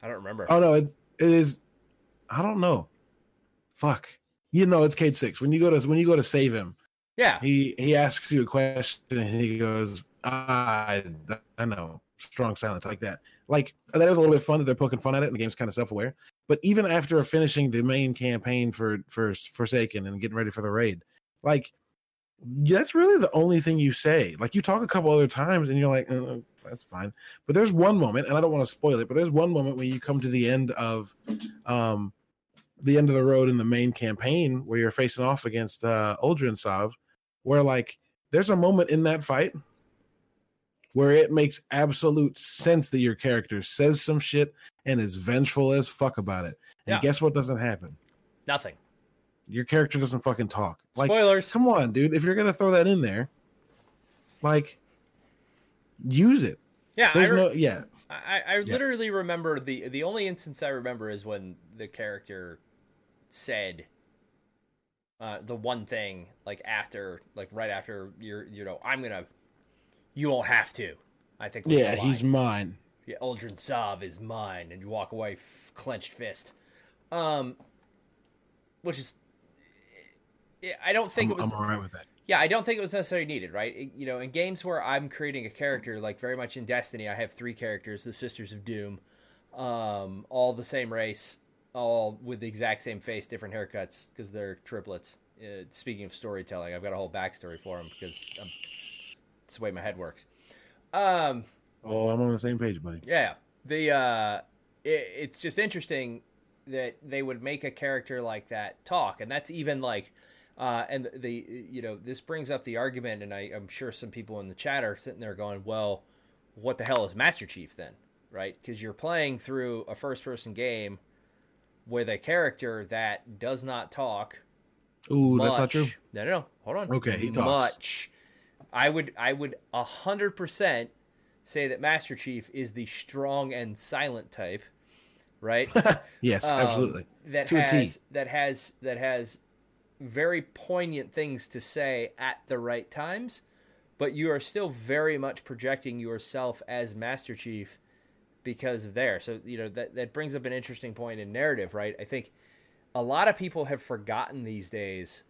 I don't remember. Oh no, it, it is. I don't know. Fuck. You know, it's Cayde-6. When you go to when you go to save him, yeah. he he asks you a question and he goes, "I I know." Strong silence like that. Like that was a little bit fun that they're poking fun at it, and the game's kind of self aware. But even after finishing the main campaign for for Forsaken and getting ready for the raid, Like that's really the only thing you say. Like you talk a couple other times and you're like, uh, that's fine. But there's one moment, and I don't want to spoil it, but there's one moment when you come to the end of um the end of the road in the main campaign where you're facing off against uh Sov, where like there's a moment in that fight where it makes absolute sense that your character says some shit and is vengeful as fuck about it. And Yeah. guess what doesn't happen? Nothing. Your character doesn't fucking talk. Like Spoilers. come on, dude. If you're gonna throw that in there, like use it. Yeah, I, There's re- no yeah. I, I literally remember the the only instance I remember is when the character said uh, the one thing like after like right after you're you know I'm gonna you won't have to. I think Yeah, he's mine. yeah, Uldren Sov is mine, and you walk away f- clenched fist. Um, which is, yeah, I don't think I'm, it was. I'm all right with that. Yeah, I don't think it was necessarily needed, right? It- you know, in games where I'm creating a character, like very much in Destiny, I have three characters, the Sisters of Doom, um, all the same race, all with the exact same face, different haircuts because they're triplets. Uh, speaking of storytelling, I've got a whole backstory for them because it's the way my head works. Um, Oh, I'm on the same page, buddy. yeah, the uh, it, it's just interesting that they would make a character like that talk, and that's even like, uh, and the you know this brings up the argument, and I, I'm sure some people in the chat are sitting there going, well, what the hell is Master Chief then, right? Because you're playing through a first-person game with a character that does not talk. Ooh, that's not true. No, no, no. Hold on. Okay, he talks. much. I would, I would a hundred percent say that Master Chief is the strong and silent type, right? Yes, Um, absolutely. That To has that has that has very poignant things to say at the right times, but you are still very much projecting yourself as Master Chief because of there. So you know that that brings up an interesting point in narrative, right? I think a lot of people have forgotten these days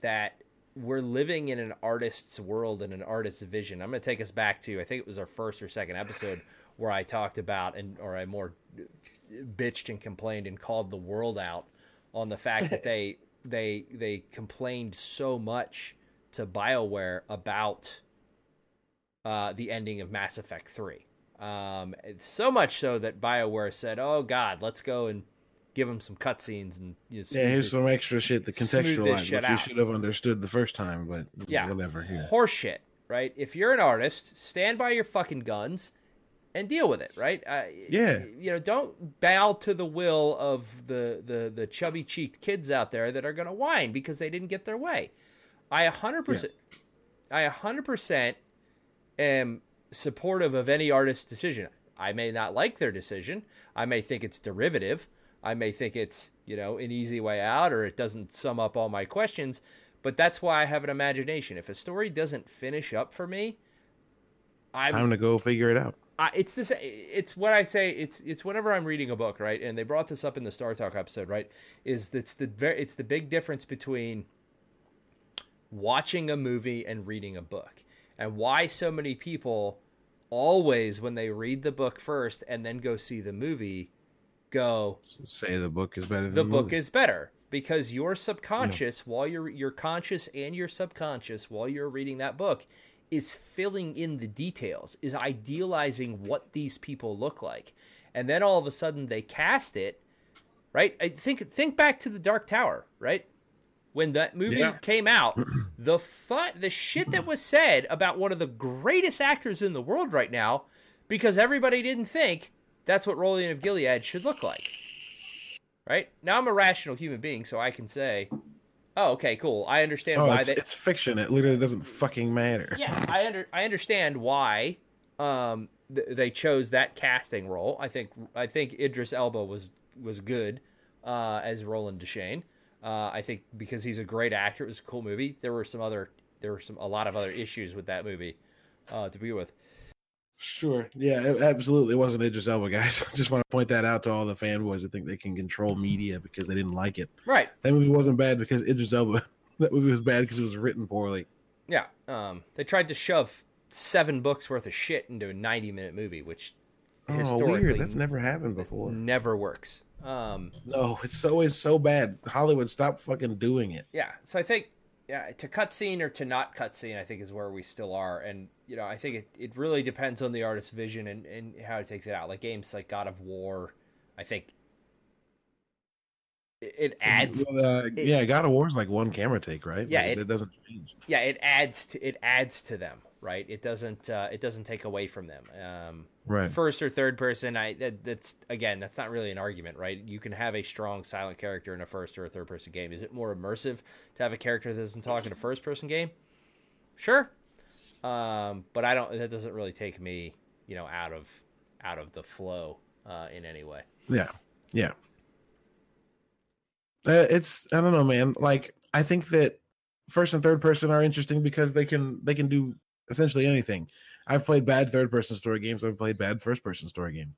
that we're living in an artist's world and an artist's vision. I'm going to take us back to I think it was our first or second episode where I talked about and or I more uh, bitched and complained and called the world out on the fact that they they they complained so much to BioWare about uh, the ending of Mass Effect 3. Um, so much so that BioWare said, "Oh God, let's go and give them some cutscenes and you know, Yeah, here's it- some extra shit this contextualize, which out. should have understood the first time, but Yeah. whatever. Here. horseshit, right? If you're an artist, stand by your fucking guns and deal with it, right? Uh, Yeah. You know, don't bow to the will of the the the chubby cheeked kids out there that are going to whine because they didn't get their way. I a hundred percent, I a hundred percent am supportive of any artist's decision. I may not like their decision. I may think it's derivative. I may think it's, you know, an easy way out or it doesn't sum up all my questions. But that's why I have an imagination. If a story doesn't finish up for me, I'm Time to go figure it out. I, it's this. It's what I say. It's it's whenever I'm reading a book, right? And they brought this up in the Star Talk episode, right? Is it's the very it's the big difference between watching a movie and reading a book, and why so many people always when they read the book first and then go see the movie, go Say the book is better than the the, book is better because your subconscious while you're your conscious and your subconscious while you're reading that book is filling in the details is idealizing what these people look like. And then all of a sudden they cast it right? I think think back to the dark tower right? When that movie Yeah. came out the fu- the shit that was said about one of the greatest actors in the world right now because everybody didn't think that's what Roland of Gilead should look like right? Now i'm a rational human being so i can say oh okay cool. I understand Oh, why it's, they it's fiction. It literally doesn't fucking matter. yeah i under i understand why um th- they chose that casting role. I think i think idris elba was was good uh as roland deschain uh i think because he's a great actor it was a cool movie. There were some other there were some a lot of other issues with that movie uh to be with Sure. Yeah, it absolutely it wasn't Idris Elba, guys. I just want to point that out to all the fanboys that think they can control media because they didn't like it. right That movie wasn't bad because Idris Elba. That movie was bad because it was written poorly. yeah um they tried to shove seven books worth of shit into a 90 minute movie which Oh, historically weird. That's never happened before. never works um No, it's always so bad. Hollywood, stop fucking doing it. yeah so i think yeah, to cutscene or to not cutscene, I think is where we still are. And you know, I think it, it really depends on the artist's vision and, and how it takes it out. Like games like God of War, I think it, it adds. Well, uh, it- yeah, God of War's like one camera take, right? Yeah, Like, it- it, doesn't change. Yeah, it adds to it adds to them, right? It doesn't uh, it doesn't take away from them. Um, Right. First or third person, I that, that's again, that's not really an argument, right? You can have a strong silent character in a first or a third person game. Is it more immersive to have a character that doesn't talk in a first person game? Sure, um, but I don't. That doesn't really take me, you know, out of out of the flow uh, in any way. Yeah, yeah. Uh, it's I don't know, man. Like I think that first and third person are interesting because they can they can do essentially anything. I've played bad third person story games. I've played bad first person story games.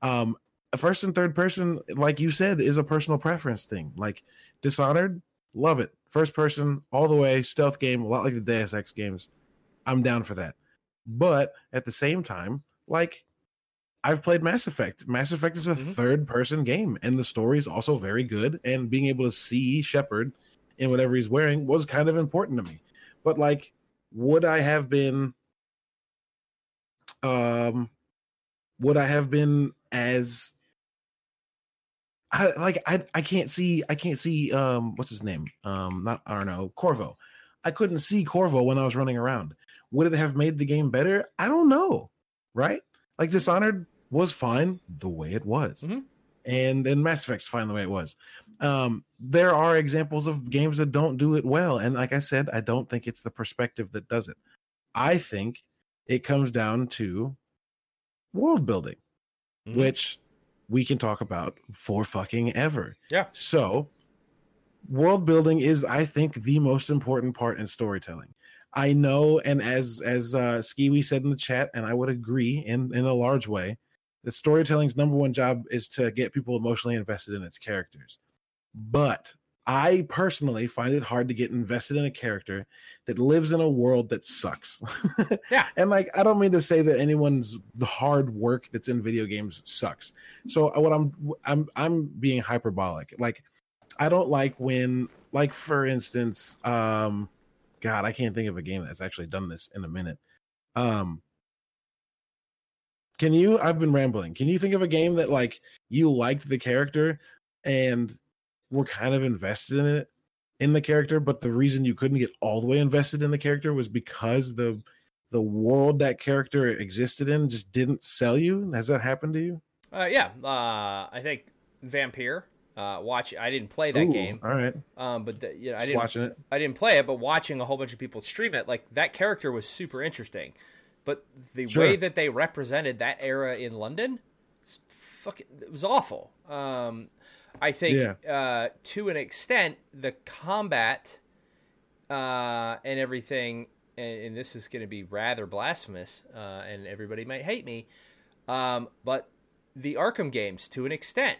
Um, first and third person, like you said, is a personal preference thing. Like Dishonored, love it. First person, all the way, stealth game, a lot like the Deus Ex games. I'm down for that. But at the same time, like I've played Mass Effect. Mass Effect is a Mhm. third person game, and the story is also very good. And being able to see Shepard in whatever he's wearing was kind of important to me. But like, would I have been um would I have been as I like I I can't see I can't see um what's his name? Um not Arno, Corvo. I couldn't see Corvo when I was running around. Would it have made the game better? I don't know. Right? Like Dishonored was fine the way it was. Mhm. And and Mass Effect's fine the way it was. Um there are examples of games that don't do it well and like I said I don't think it's the perspective that does it. I think it comes down to world building Mhm. which we can talk about for fucking ever. Yeah. So, world building is, I think, the most important part in storytelling. I know, and as as uh, Skiwi said in the chat, and I would agree in in a large way, that storytelling's number one job is to get people emotionally invested in its characters. But I personally find it hard to get invested in a character that lives in a world that sucks. Yeah. And like I don't mean to say that anyone's the hard work that's in video games sucks. So uh, what I'm I'm I'm being hyperbolic. Like I don't like when like for instance, um god, I can't think of a game that's actually done this in a minute. Um Can you I've been rambling. Can you think of a game that like you liked the character and were kind of invested in it in the character, but the reason you couldn't get all the way invested in the character was because the the world that character existed in just didn't sell you. Has that happened to you? Uh, yeah, uh, I think Vampire. Uh, watch. I didn't play that Ooh, game, All right, um, but the, you know, I didn't. watching it. I didn't play it, but watching a whole bunch of people stream it, like that character was super interesting. But the Sure. way that they represented that era in London, fucking, it was awful. Um, I think Yeah. uh, to an extent, the combat uh, and everything, and, and this is going to be rather blasphemous, uh, and everybody might hate me, um, but the Arkham games, to an extent,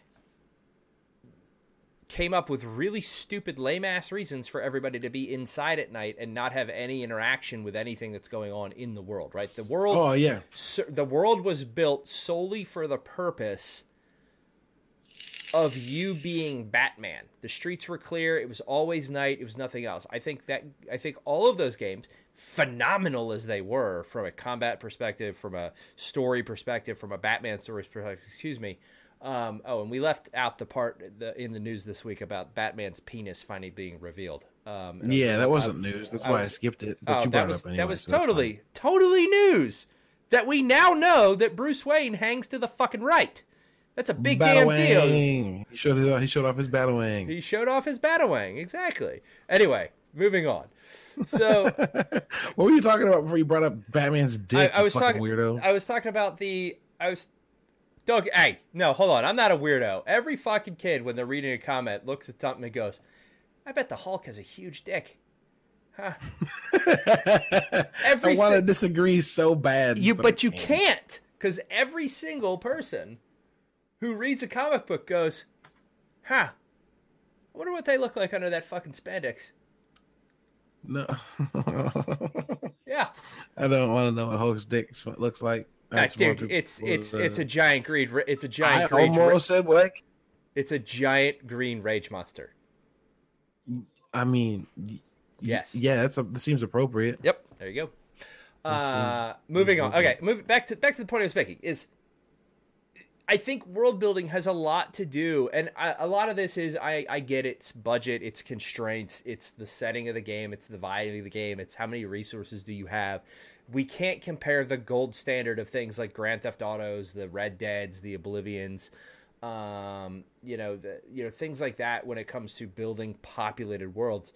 came up with really stupid lame ass reasons for everybody to be inside at night and not have any interaction with anything that's going on in the world right the world Oh yeah, so, the world was built solely for the purpose of you being Batman. The streets were clear. It was always night. It was nothing else. I think that I think all of those games, phenomenal as they were from a combat perspective, from a story perspective, from a Batman story perspective. Excuse me. Um, oh, and we left out the part the, in the news this week about Batman's penis finally being revealed. Um, was yeah. That wasn't news. That's I why I skipped it. But Oh, you that was it up anyway. that was so totally totally news that we now know that Bruce Wayne hangs to the fucking right. That's a big damn deal. He showed his, he showed off his Batawang. He showed off his Batawang exactly. Anyway, moving on. So what were you talking about before you brought up Batman's dick? I, I was talking. weirdo. I was talking about the. I was. Doug, hey, no, hold on. I'm not a weirdo. Every fucking kid, when they're reading a comment, looks at something and goes, "I bet the Hulk has a huge dick." Huh. Every I want to si- disagree so bad. You, I but you can't, because every single person who reads a comic book goes, "Huh, I wonder what they look like under that fucking spandex." No, Yeah, I don't want to know what Hulk's dick looks like. That's dude, it's it's uh, it's a giant green. It's a I giant green. almost said like. It's a giant green rage monster. I mean, Yes. Yeah, that's a, that seems appropriate. Yep. There you go. Uh, seems- moving seems on. okay. Okay, move back to back to the point I was making is. I think world building has a lot to do, and I, a lot of this is I, I get its budget, its constraints, it's the setting of the game, it's the vibe of the game, it's how many resources do you have. We can't compare the gold standard of things like Grand Theft Autos, the Red Deads, the Oblivions, um, you know, the you know things like that when it comes to building populated worlds.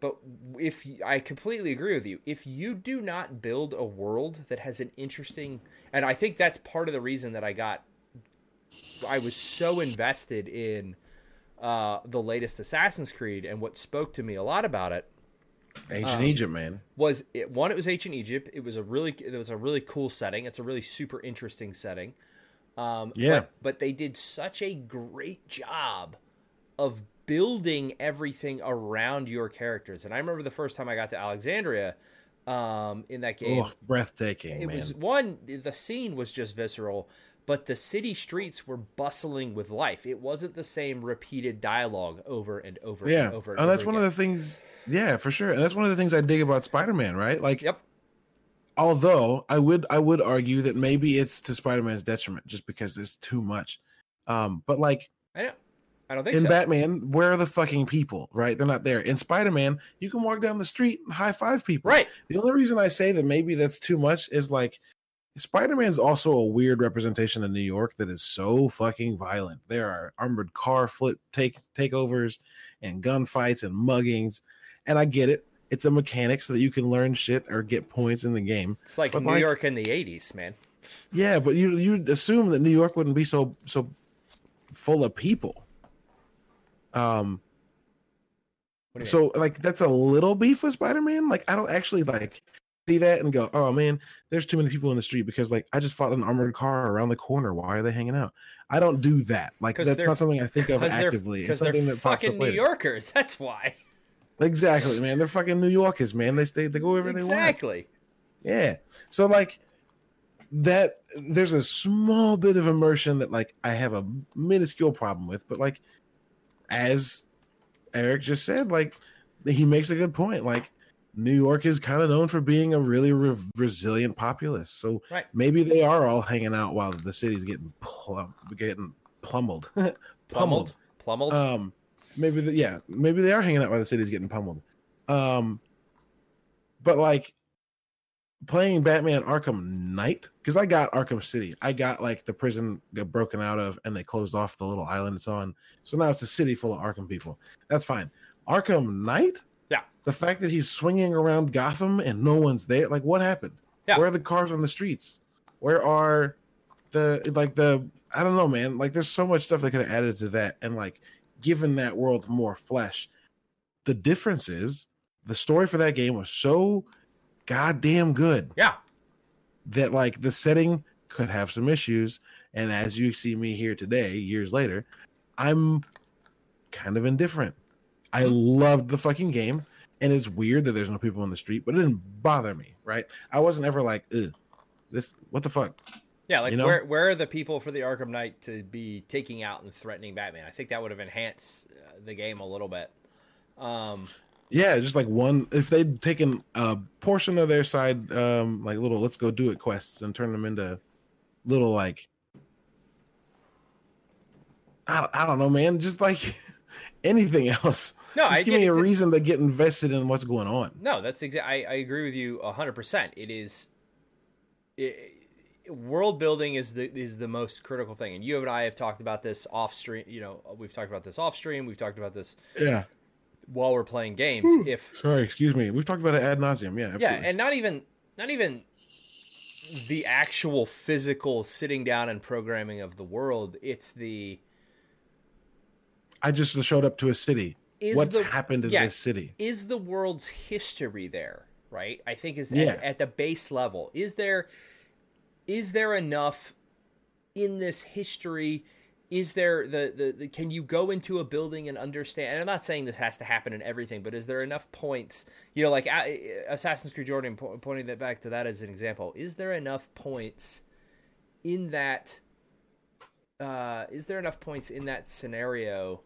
But if I completely agree with you, if you do not build a world that has an interesting, and I think that's part of the reason that I got, I was so invested in uh, the latest Assassin's Creed, and what spoke to me a lot about it Ancient Um, Egypt, man. was it, one. It was ancient Egypt. It was a really, it was a really cool setting. It's a really super interesting setting. Um, Yeah. But, but they did such a great job of building everything around your characters. And I remember the first time I got to Alexandria um, in that game. Oh, breathtaking, it man. was one. The scene was just visceral, but the city streets were bustling with life. It wasn't the same repeated dialogue over and over yeah, and over. And and that's over one of the things. Yeah, for sure, and that's one of the things I dig about Spider-Man, right? Like, Yep. although I would I would argue that maybe it's to Spider-Man's detriment just because there's too much. Um, but like I know. I don't think so. in so. Batman, where are the fucking people? Right? They're not there. In Spider-Man, you can walk down the street and high five people. right. The only reason I say that maybe that's too much is like Spider-Man's also a weird representation of New York that is so fucking violent. There are armored car flip take takeovers and gunfights and muggings. And I get it. It's a mechanic so that you can learn shit or get points in the game. It's like But New like- York in the '80s, man. Yeah, but you you'd assume that New York wouldn't be so so full of people. Um What do you so like that's a little beef with Spider-Man. Like I don't actually like see that and go, oh man, there's too many people in the street because like I just fought an armored car around the corner. Why are they hanging out? I don't do that. Like that's not something I think of Because they're, actively. It's 'cause they're something that pops fucking New. Yorkers. That's why. Exactly, man. They're fucking New Yorkers, man. They stay, they go wherever they want. Exactly. Yeah. So like that there's a small bit of immersion that like I have a minuscule problem with, but like as Eric just said, like he makes a good point. Like New York is kind of known for being a really re- resilient populace. So Right. maybe they are all hanging out while the city's getting plum- getting plummeled. Plummeled. Plummeled. Um, maybe the, yeah, maybe they are hanging out while the city's getting pummeled. Um, but like playing Batman Arkham Knight because I got Arkham City. I got like the prison got broken out of, and they closed off the little island it's on. So now it's a city full of Arkham people. That's fine. Arkham Knight. The fact that he's swinging around Gotham and no one's there, like what happened? Yeah. Where are the cars on the streets? Where are the like the I don't know, man. Like there's so much stuff they could have added to that and like given that world more flesh. The difference is the story for that game was so goddamn good yeah. that like the setting could have some issues. And as you see me here today, years later, I'm kind of indifferent. I loved the fucking game, and it's weird that there's no people on the street, but it didn't bother me, right? I wasn't ever like, this what the fuck? Yeah, like You know? where where are the people for the Arkham Knight to be taking out and threatening Batman? I think that would have enhanced uh, the game a little bit. Um, Yeah, just like one if they'd taken a portion of their side, um, like little let's go do it quests and turn them into little like I don't, I don't know, man, just like anything else. no, Just I give me a reason to get invested in what's going on. No, that's exactly. I, I agree with you hundred percent. It is. It, world building is the is the most critical thing, and you and I have talked about this off stream. You know, we've talked about this off stream. We've talked about this Yeah. while we're playing games. If Sorry, excuse me. We've talked about it ad nauseum. Yeah, absolutely. yeah, and not even not even the actual physical sitting down and programming of the world. It's the I just showed up to a city. is What's the, happened in yeah, this city? is the world's history there right i think is Yeah. at, at the base level is there is there enough in this history is there the, the, the can you go into a building and understand and i'm not saying this has to happen in everything but is there enough points you know like uh, assassin's creed jordan po- pointing that back to that as an example is there enough points in that uh is there enough points in that scenario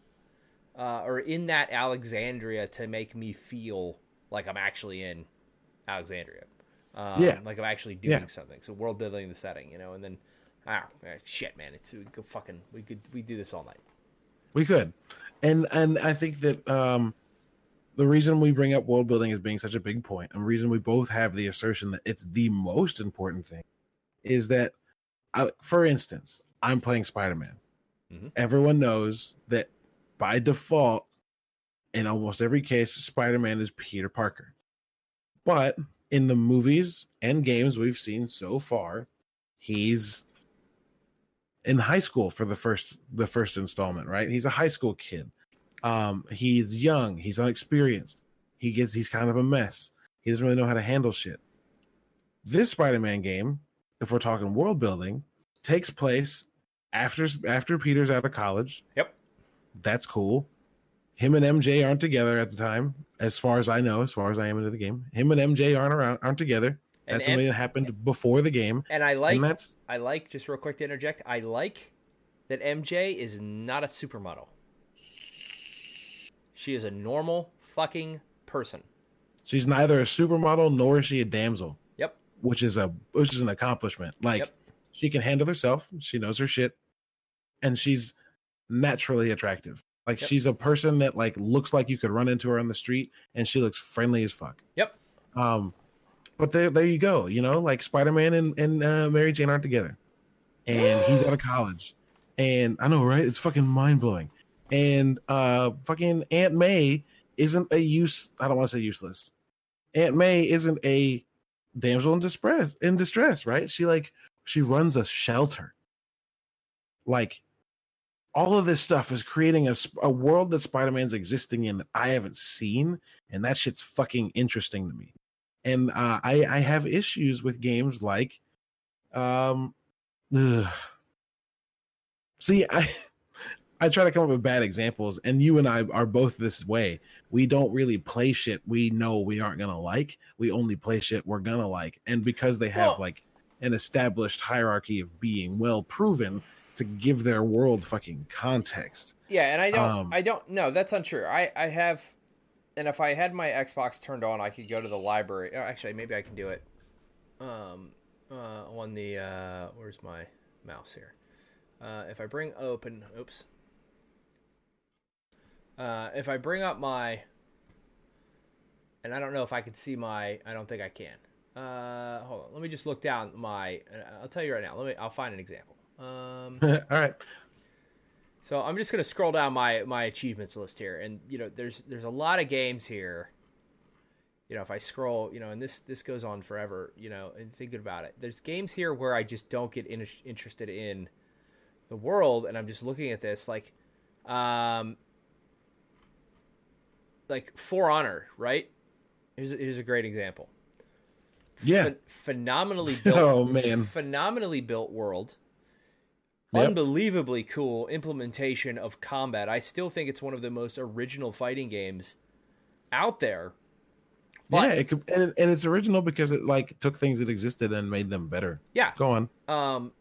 uh, or in that Alexandria to make me feel like I'm actually in Alexandria. Um, Yeah. like I'm actually doing Yeah. something. So world building the setting, you know, and then ah shit, man, it's we could fucking we could we do this all night. We could, and and I think that um, the reason we bring up world building as being such a big point, and reason we both have the assertion that it's the most important thing, is that, I, for instance, I'm playing Spider Man. Mhm. Everyone knows that by default, in almost every case, Spider Man is Peter Parker. But in the movies and games we've seen so far, he's in high school for the first the first installment, right? He's a high school kid. Um, he's young, he's unexperienced. He gets he's kind of a mess. He doesn't really know how to handle shit. This Spider-Man game, if we're talking world building, takes place after after Peter's out of college. Yep. That's cool. Him and MJ aren't together at the time, as far as I know, as far as I am into the game. Him and MJ aren't around, aren't together. That's something that happened before the game, and I like and that's I like just real quick to interject. I like that MJ is not a supermodel. She is a normal fucking person. she's neither a supermodel nor is she a damsel. Yep. which is a which is an accomplishment. Like Yep. she can handle herself, she knows her shit, and she's naturally attractive. Like Yep. she's a person that like looks like you could run into her on the street, and she looks friendly as fuck. Yep. Um, but there there you go. You know, like Spider Man and and uh, Mary Jane aren't together, and he's out of college, and I know right? It's fucking mind blowing. And uh, fucking Aunt May isn't a use. I don't want to say useless. Aunt May isn't a damsel in distress in distress right she like she runs a shelter like all of this stuff is creating a, a world that spider-man's existing in that i haven't seen and that shit's fucking interesting to me and uh, i i have issues with games like um ugh. see i I try to come up with bad examples, and you and I are both this way. We don't really play shit we know we aren't gonna like. We only play shit we're gonna like, and because they have Well- like an established hierarchy of being well proven to give their world fucking context. Yeah, and I don't Um, I don't no, that's untrue. I I have and if I had my Xbox turned on, I could go to the library. oh, Actually, maybe I can do it um uh on the uh where's my mouse here? Uh if I bring open, oops. Uh if I bring up my and I don't know if I can see my I don't think I can. Uh hold on. Let me just look down my I'll tell you right now. Let me I'll find an example. Um All right, so I'm just gonna scroll down my my achievements list here, and you know, there's there's a lot of games here. You know, if I scroll, you know, and this this goes on forever. You know, and thinking about it, there's games here where I just don't get in, interested in the world, and I'm just looking at this like, um, like For Honor, right? Here's here's a great example. Yeah. Phen- phenomenally built. Oh, man. phenomenally built world Yep. unbelievably cool implementation of combat. I still think it's one of the most original fighting games out there. But- yeah, it could, and, and it's original because it like took things that existed and made them better. Yeah. Go on. Um,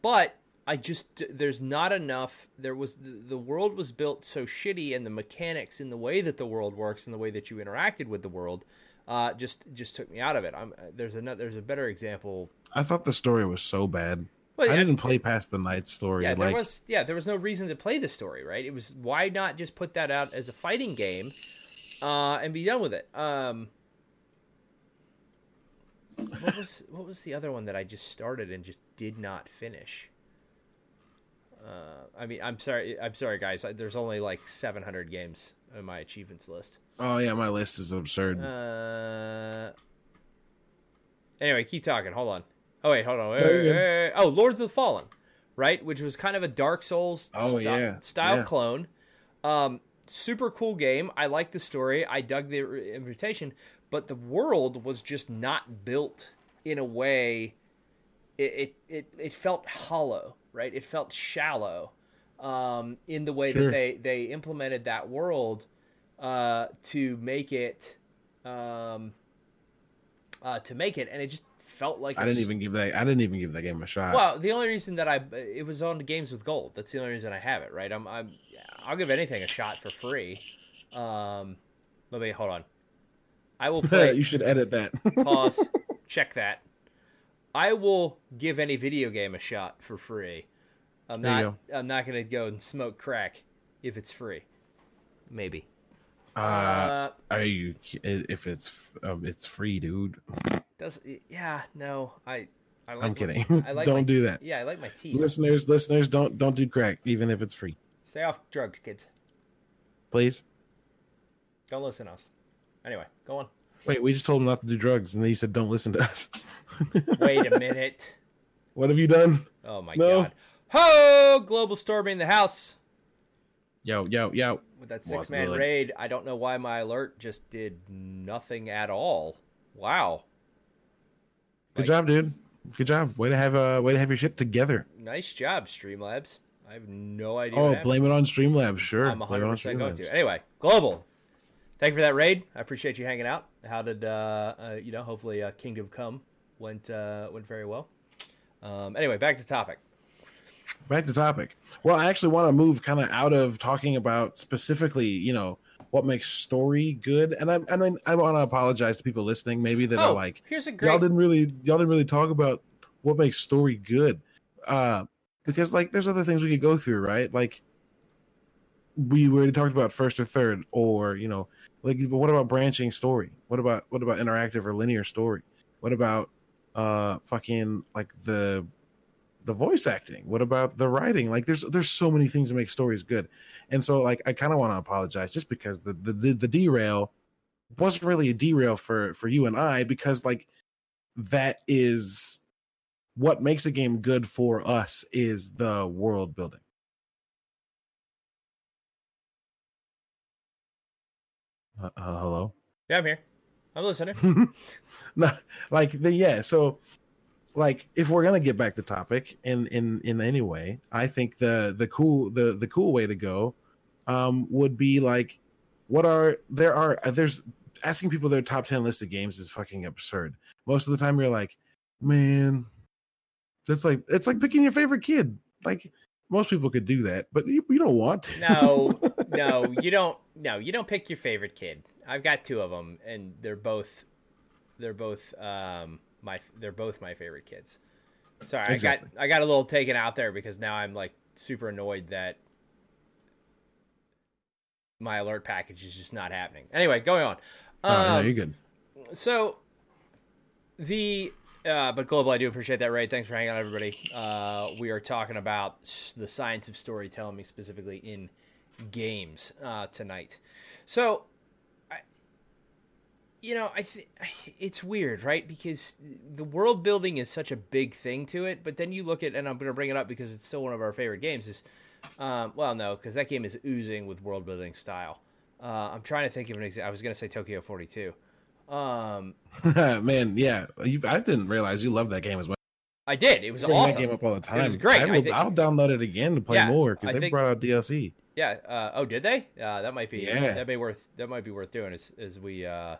but I just there's not enough. There was the, the world was built so shitty, and the mechanics in the way that the world works and the way that you interacted with the world, uh, just just took me out of it. I'm there's another there's a better example. I thought the story was so bad. Well, I didn't play past the night story. Yeah, there like, was yeah there was no reason to play the story, right? It was why not just put that out as a fighting game, uh, and be done with it. Um, what was what was the other one that I just started and just did not finish? Uh, I mean, I'm sorry, I'm sorry, guys. There's only like 700 games on my achievements list. oh yeah, my list is absurd. Uh, anyway, keep talking. Hold on. Oh wait, hold on. Wait, wait, wait. Oh, Lords of the Fallen, right? Which was kind of a Dark Souls Oh, sti- yeah. style Yeah. clone. Um, super cool game. I like the story. I dug the re- invitation, but the world was just not built in a way. It it it, it felt hollow, right? It felt shallow. Um, in the way that they they implemented that world uh, to make it um, uh, to make it, and it just felt like I didn't even give that. I didn't even give that game a shot. Well, the only reason that I it was on games with gold. That's the only reason I have it. Right? I'm I'm I'll give anything a shot for free. Um, let me hold on. I will play. you should edit that. Pause. Check that. I will give any video game a shot for free. I'm There not. I'm not gonna go and smoke crack if it's free. Maybe. Uh, Uh, are you? If it's um, it's free, dude. does yeah? No, I. I like I'm my- kidding. I like don't my- do that. Yeah, I like my teeth. Listeners, listeners, don't don't do crack, even if it's free, Stay off drugs, kids. please. Don't listen to us. Anyway, go on. Wait, we just told them not to do drugs, and then you said don't listen to us. Wait a minute. what have you done? Oh my No. god. Ho! Global storming the house Yo, yo, yo. with that six man raid. I don't know why my alert just did nothing at all. Wow. Good Like- job, dude. Good job. Way to have uh, way to have your shit together. Nice job, Streamlabs. I have no idea. Oh, blame it on Streamlabs. Sure, I'm blame it on 100% going to. Anyway, Global. Thank you for that raid. I appreciate you hanging out. How did uh, uh you know, hopefully uh, Kingdom Come went uh went very well. Um anyway, back to topic. Back to topic. Well, I actually want to move kind of out of talking about specifically, you know, what makes story good. And I, I mean, I want to apologize to people listening, maybe that oh, are like, here's a y'all didn't really, y'all didn't really talk about what makes story good, uh, because like there's other things we could go through, right? Like we already talked about first or third, or you know, like but what about branching story? What about what about interactive or linear story? What about uh fucking like the the voice acting? What about the writing? Like there's there's so many things that make stories good. And so like i kind of want to apologize just because the, the the the derail wasn't really a derail for for you and i because like that is what makes a game good for us is the world building. Uh, uh, hello? Yeah, I'm here. I'm listening. no, like the yeah so like if we're gonna get back to topic in in in any way i think the the cool the the cool way to go um would be like what are there are there's asking people their top 10 list of games is fucking absurd most of the time you're like man that's like it's like picking your favorite kid like most people could do that but you, you don't want to No, no, you don't. No, you don't pick your favorite kid. I've got two of them, and they're both, they're both, um, my, they're both my favorite kids. Sorry, Exactly. I got, I got a little taken out there because now I'm like super annoyed that my alert package is just not happening. Anyway, going on. oh, no, Um, you're good so the uh, but global i do appreciate that ray thanks for hanging out everybody uh, we are talking about the science of storytelling specifically in games uh, tonight so you know i it's weird right because the world building is such a big thing to it but then you look at and i'm going to bring it up because it's still one of our favorite games is um, well no because that game is oozing with world building style uh, i'm trying to think of an example i was going to say tokyo 42 um, man yeah you, i didn't realize you love that game as much I did. It was awesome. that game up all the time. It was great. I I will, think- I'll download it again to play Yeah, more I because they think- brought out DLC. Yeah. Uh, oh, did they? Uh, that might be. Yeah. That may worth. That might be worth doing as as we uh,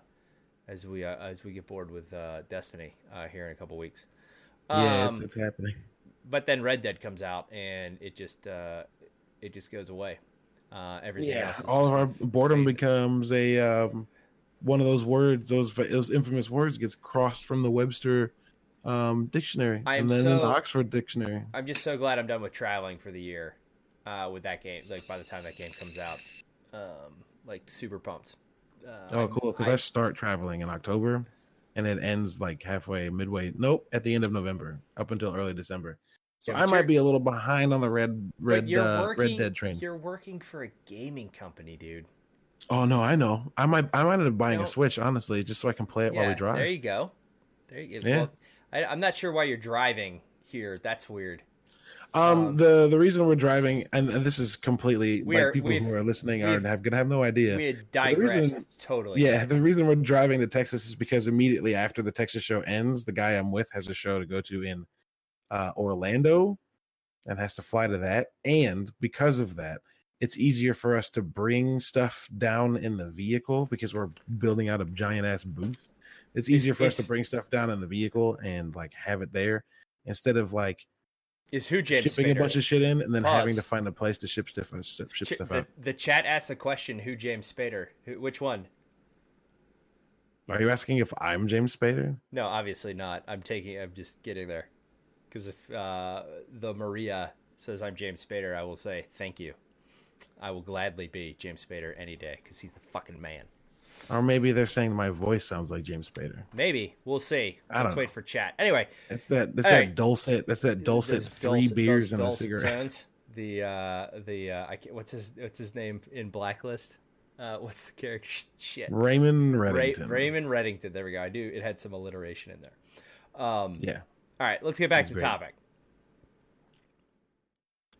as we uh, as we get bored with uh, Destiny uh, here in a couple weeks. yeah, it's, Um, it's happening. but then Red Dead comes out and it just uh, it just goes away. Uh, everything Yeah, else all of our boredom faded. becomes a um, one of those words. Those those infamous words gets crossed from the Webster um, dictionary I and then in the Oxford dictionary. I'm just so glad I'm done with traveling for the year uh, with that game. Like by the time that game comes out, um, like super pumped. Uh, Oh, cool! Because I, start traveling in October, and it ends like halfway, midway. Nope, at the end of November, up until early December. So Yeah, I might be a little behind on the red red uh, working, Red Dead train. You're working for a gaming company, dude. Oh no, I know. I might I might end up buying a Switch honestly, just so I can play it while we drive. There you go. There you go. Yeah. Well, I, I'm not sure why you're driving here. That's weird. Um, Um, the the reason we're driving, and, and this is completely like are- people who are listening are we've- gonna have no idea. We the digressed reason- totally. yeah, the reason we're driving to Texas is because immediately after the Texas show ends, the guy I'm with has a show to go to in uh, Orlando, and has to fly to that. And because of that, it's easier for us to bring stuff down in the vehicle because we're building out a giant ass booth. It's easier for us to bring stuff down in the vehicle and like have it there instead of like Is who James Spader? shipping a bunch of shit in and then having to find a place to ship stuff ship, ship Ch- stuff the, out. the chat asked the question: Who James Spader? Who, which one? Are you asking if I'm James Spader? No, obviously not. I'm taking. I'm just getting there. Because if uh, the Maria says I'm James Spader, I will say thank you. I will gladly be James Spader any day because he's the fucking man. Or maybe they're saying my voice sounds like James Spader. Maybe we'll see. I Let's don't wait know. for chat. Anyway, That's that. That's that right. dulcet. That's that dulcet those three dulcet- beers and a dulcet cigarette. tones. The uh, the uh, I can't, what's his what's his name in Blacklist? Uh, what's the character? Shit. Raymond Ray, Reddington. Raymond Reddington. There we go. I do. It had some alliteration in there. Um, Yeah. All right, let's get back He's to the great. topic.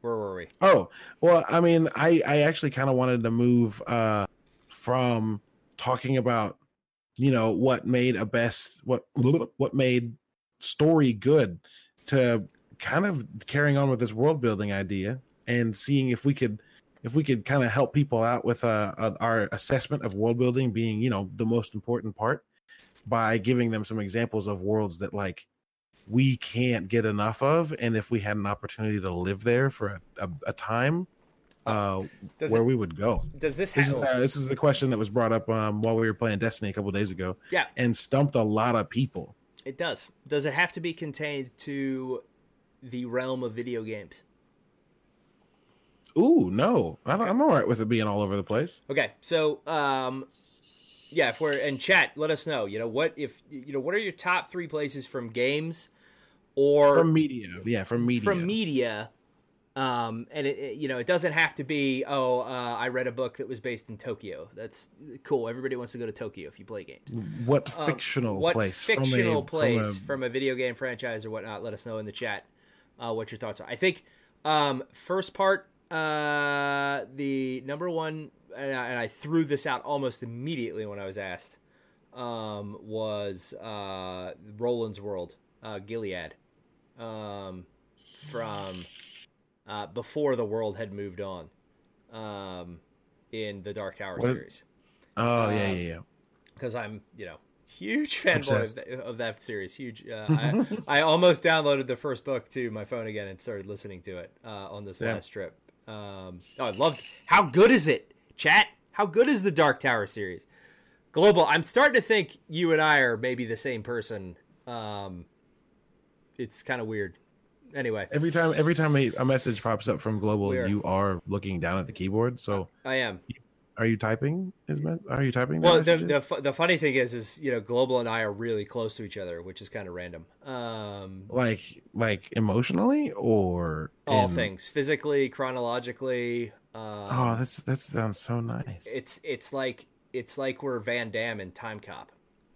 Where were we? Oh well, I mean, I I actually kind of wanted to move uh from talking about you know what made a best what what made story good to kind of carrying on with this world building idea and seeing if we could if we could kind of help people out with uh, uh our assessment of world building being you know the most important part by giving them some examples of worlds that like we can't get enough of and if we had an opportunity to live there for a, a, a time uh where it, we would go does this this is, uh, this is the question that was brought up um, while we were playing destiny a couple days ago yeah, and stumped a lot of people it does. Does it have to be contained to the realm of video games? ooh no I don't, i'm all right with it being all over the place Okay, so um, yeah, if we're in chat, let us know. You know what if you know what are your top three places from games or from media yeah from media from media um and it, it- you know it doesn't have to be oh uh, i read a book that was based in tokyo. That's cool. Everybody wants to go to tokyo if you play games. What Um, fictional what place fictional from a, place from from a, video game franchise or whatnot? Let us know in the chat uh, what your thoughts are. I think um first part uh the number one and I, and I threw this out almost immediately when i was asked um was uh roland's world uh gilead. Um from uh, before the world had moved on um, in the Dark Tower What is- series. a, oh yeah um, yeah yeah Because I'm, you know, huge fanboy of, of that series. Huge. Uh, I, I almost downloaded the first book to my phone again and started listening to it uh, on this Yeah. last trip. Um, oh, I loved. How good is it, chat? How good is the Dark Tower series? Global. I'm starting to think you and I are maybe the same person. Um, it's kind of weird. Anyway, every time every time a, a message pops up from global Where? you are looking down at the keyboard so I am. are you typing is me- are you typing Well, the, the the funny thing is, is you know, Global and I are really close to each other, which is kind of random. Um, like like emotionally or all in- things, physically, chronologically. Um, oh that's that sounds so nice it's it's like it's like we're Van Damme and Timecop.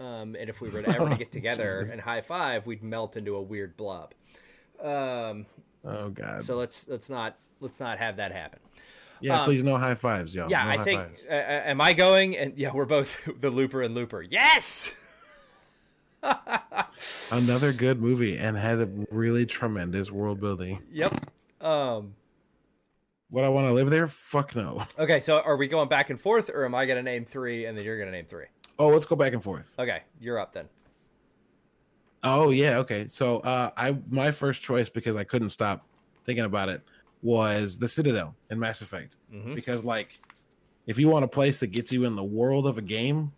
Um, and if we were to ever to get together and high five, we'd melt into a weird blob. Um, oh god so let's let's not let's not have that happen. yeah um, please no high fives y'all Yeah, No I think. Uh, uh, am I going? And yeah, we're both the Looper and Looper. Yes. another good movie and had a really tremendous world building Yep. Um. would i want to live there fuck no Okay, so are we going back and forth, or am I going to name three and then you're going to name three? oh let's go back and forth Okay, you're up then. Oh yeah, okay. So uh I my first choice because I couldn't stop thinking about it was the Citadel in Mass Effect. Mhm. Because like if you want a place that gets you in the world of a game,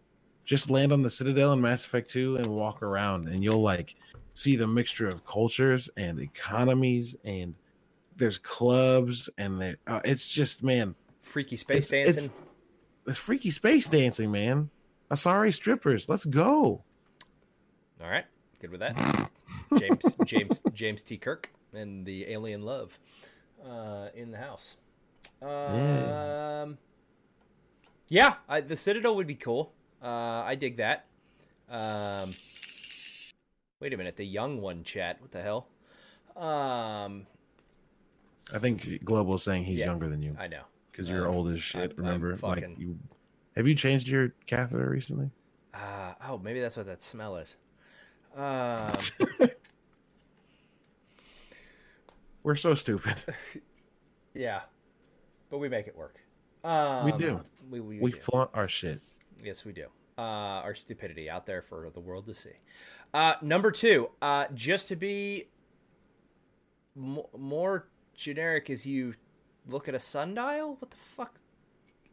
just land on the Citadel in Mass Effect 2 and walk around and you'll like see the mixture of cultures and economies and there's clubs and there, uh, it's just man, Freaky space It's- dancing. it's freaky space dancing, man. Asari strippers, let's go. All right, good with that. James James James T. Kirk and the alien love uh, in the house. Um, yeah, I, the Citadel would be cool. Uh, I dig that. Um, wait a minute, the young one chat. What the hell? Um, I think Global is saying he's Yeah. younger than you. I know. because you're Um, old as shit. I'm remember, like you have you changed your catheter recently? Uh, oh, maybe that's what that smell is. Um, We're so stupid. yeah, but we make it work. Um, We do. We, we, we do. flaunt our shit. Yes, we do. Uh, our stupidity out there for the world to see. Uh, number two, uh, just to be mo- more generic, as you look at a sundial. What the fuck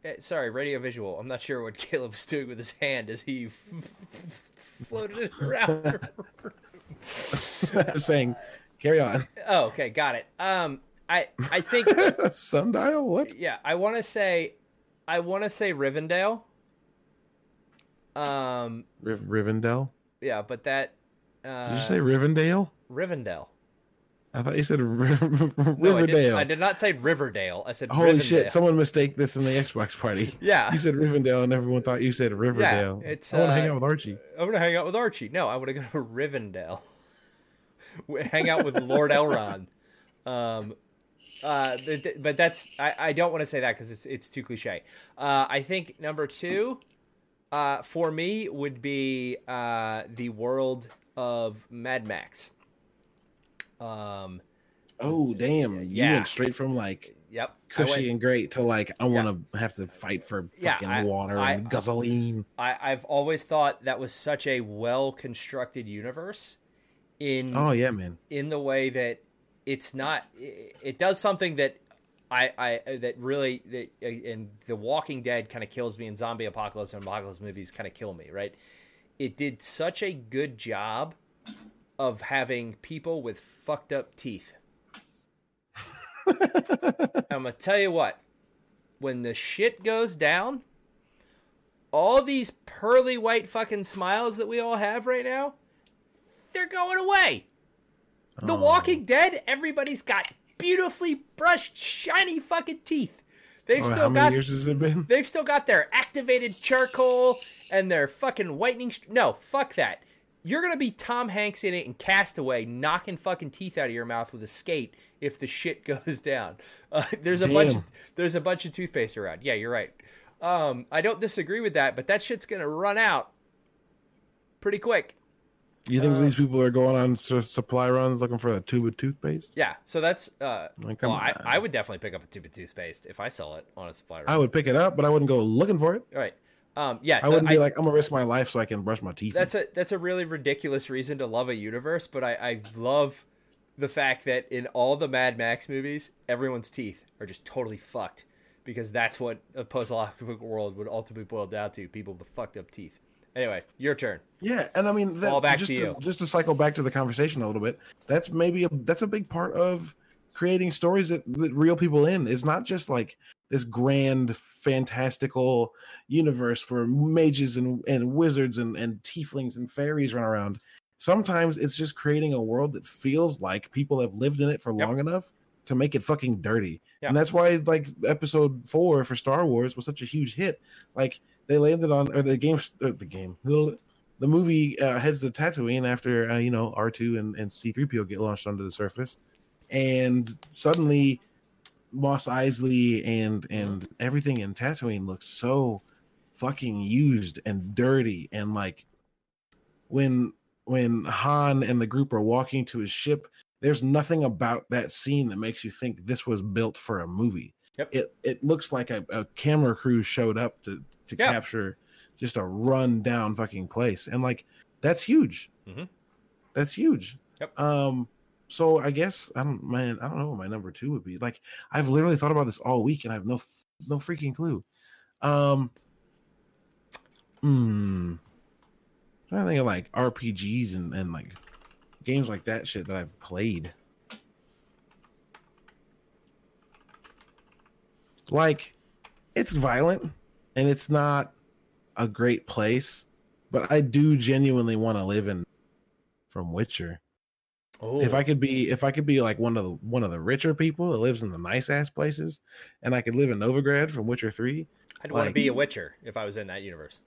eh, sorry, radio visual. I'm not sure what Caleb's doing with his hand as he floated it around. I'm saying, carry on. oh, okay, got it. Um, I I think Sundial? What? yeah, I want to say, I want to say Rivendell. Um, Riv- Rivendell? yeah, but that. Uh, Did you say Rivendell? Rivendell? I thought you said No, I did, Riverdale. I did not say Riverdale. I said Holy Rivendell. shit! Someone mistake this in the Xbox party. Yeah, You said Rivendell, and everyone thought you said Riverdale. it's, I want to uh, hang out with Archie. I'm gonna hang out with Archie. No, I want to go to Rivendell. hang out with Lord Elrond. Um, uh, th- but that's I, I don't want to say that because it's it's too cliche. Uh, I think number two, uh, for me would be uh, the world of Mad Max. Um, Oh damn! You yeah. went straight from like yep, cushy went- and great to like I want to have to fight for Yeah, fucking I- water I- and gasoline. I, I've always thought that was such a well constructed universe. In Oh yeah, man. in the way that it's not it, it does something that I, I that really that and the walking dead kind of kills me and zombie apocalypse and apocalypse movies kind of kill me right it did such a good job of having people with fucked up teeth i'm gonna tell you what when the shit goes down all these pearly white fucking smiles that we all have right now they're going away the Oh. Walking Dead, everybody's got beautifully brushed, shiny fucking teeth. They've Oh, how still many got years has it been? they've still got their activated charcoal and their fucking whitening. St- no, fuck that. You're gonna be Tom Hanks in it and Castaway, knocking fucking teeth out of your mouth with a skate if the shit goes down. Uh, there's a bunch. Damn. There's a bunch of toothpaste around. Yeah, you're right. Um, I don't disagree with that, but that shit's gonna run out pretty quick. You think Uh, these people are going on supply runs looking for a tube of toothpaste? Yeah, so that's uh, Like, well, I. I would definitely pick up a tube of toothpaste if I sell it on a supply run. I would pick it up, but I wouldn't go looking for it. All right. Um, yeah, I wouldn't be like, I'm gonna risk my life so I can brush my teeth. that's a that's a really ridiculous reason to love a universe, but I, I love the fact that in all the Mad Max movies, everyone's teeth are just totally fucked because that's what a post-apocalyptic world would ultimately boil down to: people with fucked up teeth. Anyway, your turn. Yeah, and I mean, that, Fall back just to you. just to cycle back to the conversation a little bit. That's maybe a that's a big part of creating stories that, that reel people in. It's not just like this grand, fantastical universe where mages and, and wizards and, and tieflings and fairies run around. Sometimes it's just creating a world that feels like people have lived in it for Yep. long enough to make it fucking dirty. Yeah. And that's why like episode four for Star Wars was such a huge hit. Like they landed on or the game uh, the game the movie uh, heads to Tatooine after uh, you know R2 and, and C3PO get launched onto the surface, and suddenly Mos Eisley and and everything in Tatooine looks so fucking used and dirty and like when when Han and the group are walking to his ship, there's nothing about that scene that makes you think this was built for a movie. Yep. It it looks like a, a camera crew showed up to to Yeah. capture just a run down fucking place and like that's huge Mhm. that's huge Yep. um so i guess i don't man i don't know what my number two would be like i've literally thought about this all week and i have no no freaking clue. Um hmm. I think of like rpgs and and like games like that shit that i've played. Like it's violent and it's not a great place but i do genuinely want to live in from witcher Oh, if i oh. could be if i could be like one of the one of the richer people that lives in the nice ass places and i could live in novigrad from witcher 3 I'd want to be a Witcher if I was in that universe.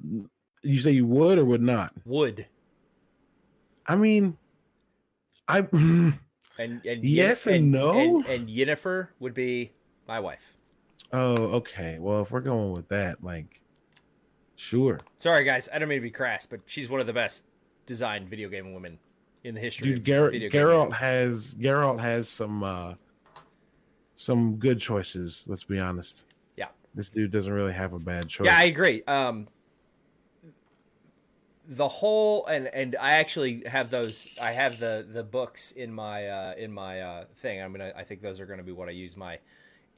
you say you would or would not Would i mean i and and Yes and no? and, and Yennefer would be my wife. oh okay well if we're going with that like sure Sorry, guys, I don't mean to be crass, but she's one of the best designed video game women in the history. dude Gar- Geralt has Geralt has some uh some good choices let's be honest Yeah. this dude doesn't really have a bad choice Yeah, I agree. Um, the whole and and I actually have those. I have the the books in my uh, in my uh, thing. I'm gonna. I think those are gonna be what I use my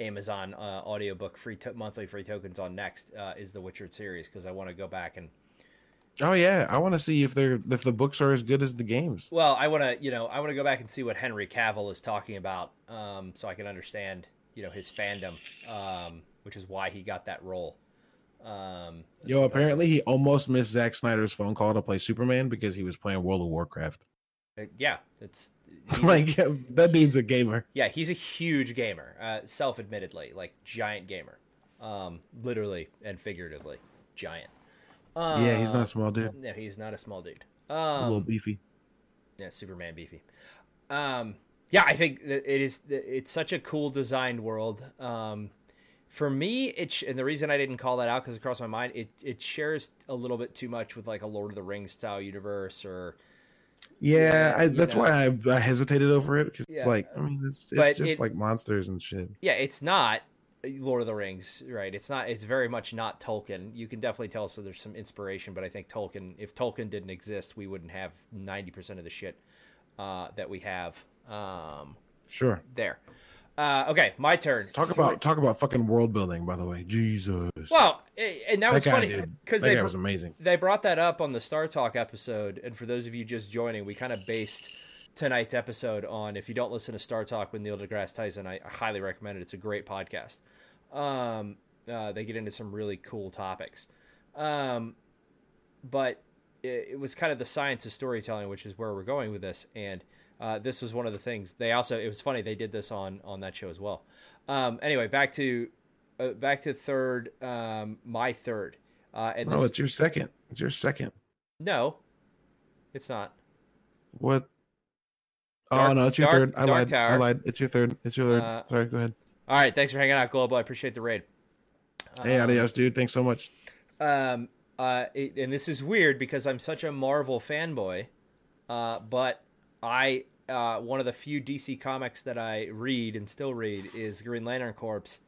Amazon uh, audiobook free to- monthly free tokens on next uh, is the Witcher series because I want to go back and Oh yeah, I want to see if they're if the books are as good as the games. well, I want to you know I want to go back and see what Henry Cavill is talking about, um, so I can understand you know his fandom, um, which is why he got that role. Um, Yo, apparently he almost missed Zack Snyder's phone call to play Superman because he was playing World of Warcraft. uh, yeah, it's like that dude's a gamer. Yeah, he's a huge gamer, uh, self-admittedly, like giant gamer, um, literally and figuratively, giant. Uh, yeah, he's not a small dude. No, he's not a small dude. a little Um, beefy. yeah, Superman beefy. Um, yeah, I think that it is. It's such a cool designed world. Um, for me, it's and the reason I didn't call that out because it crossed my mind. It it shares a little bit too much with like a Lord of the Rings style universe or Yeah, I, that's know. why I, I hesitated over it because Yeah. it's like I mean it's, But it's just it- like monsters and shit. yeah, it's not Lord of the Rings, right? It's not. It's very much not Tolkien. You can definitely tell. So there's some inspiration, but I think Tolkien. If Tolkien didn't exist, we wouldn't have ninety percent of the shit uh, that we have um, Sure. there. Uh, okay, my turn. Talk about talk about fucking world building. By the way, Jesus. Well, eh, and that that was guy, funny because That they guy was amazing. they brought that up on the Star Talk episode, and for those of you just joining, we kind of based tonight's episode on. If you don't listen to Star Talk with Neil deGrasse Tyson, I, I highly recommend it. It's a great podcast. Um, uh, they get into some really cool topics, um, but it, it was kind of the science of storytelling, which is where we're going with this. And uh, this was one of the things they also. It was funny they did this on on that show as well. Um, anyway, back to uh, back to third. Um, my third. Uh, and No, this, it's your second. It's your second. no, it's not. What? Dark- oh no, it's your Dark- third. I lied. I lied. It's your third. It's your third. Uh, Sorry, go ahead. All right, thanks for hanging out, Global. I appreciate the raid. Hey, Um, adios, dude. Thanks so much. Um, uh, it- and this is weird because I'm such a Marvel fanboy, uh, but I uh, one of the few DC comics that I read and still read is Green Lantern Corps,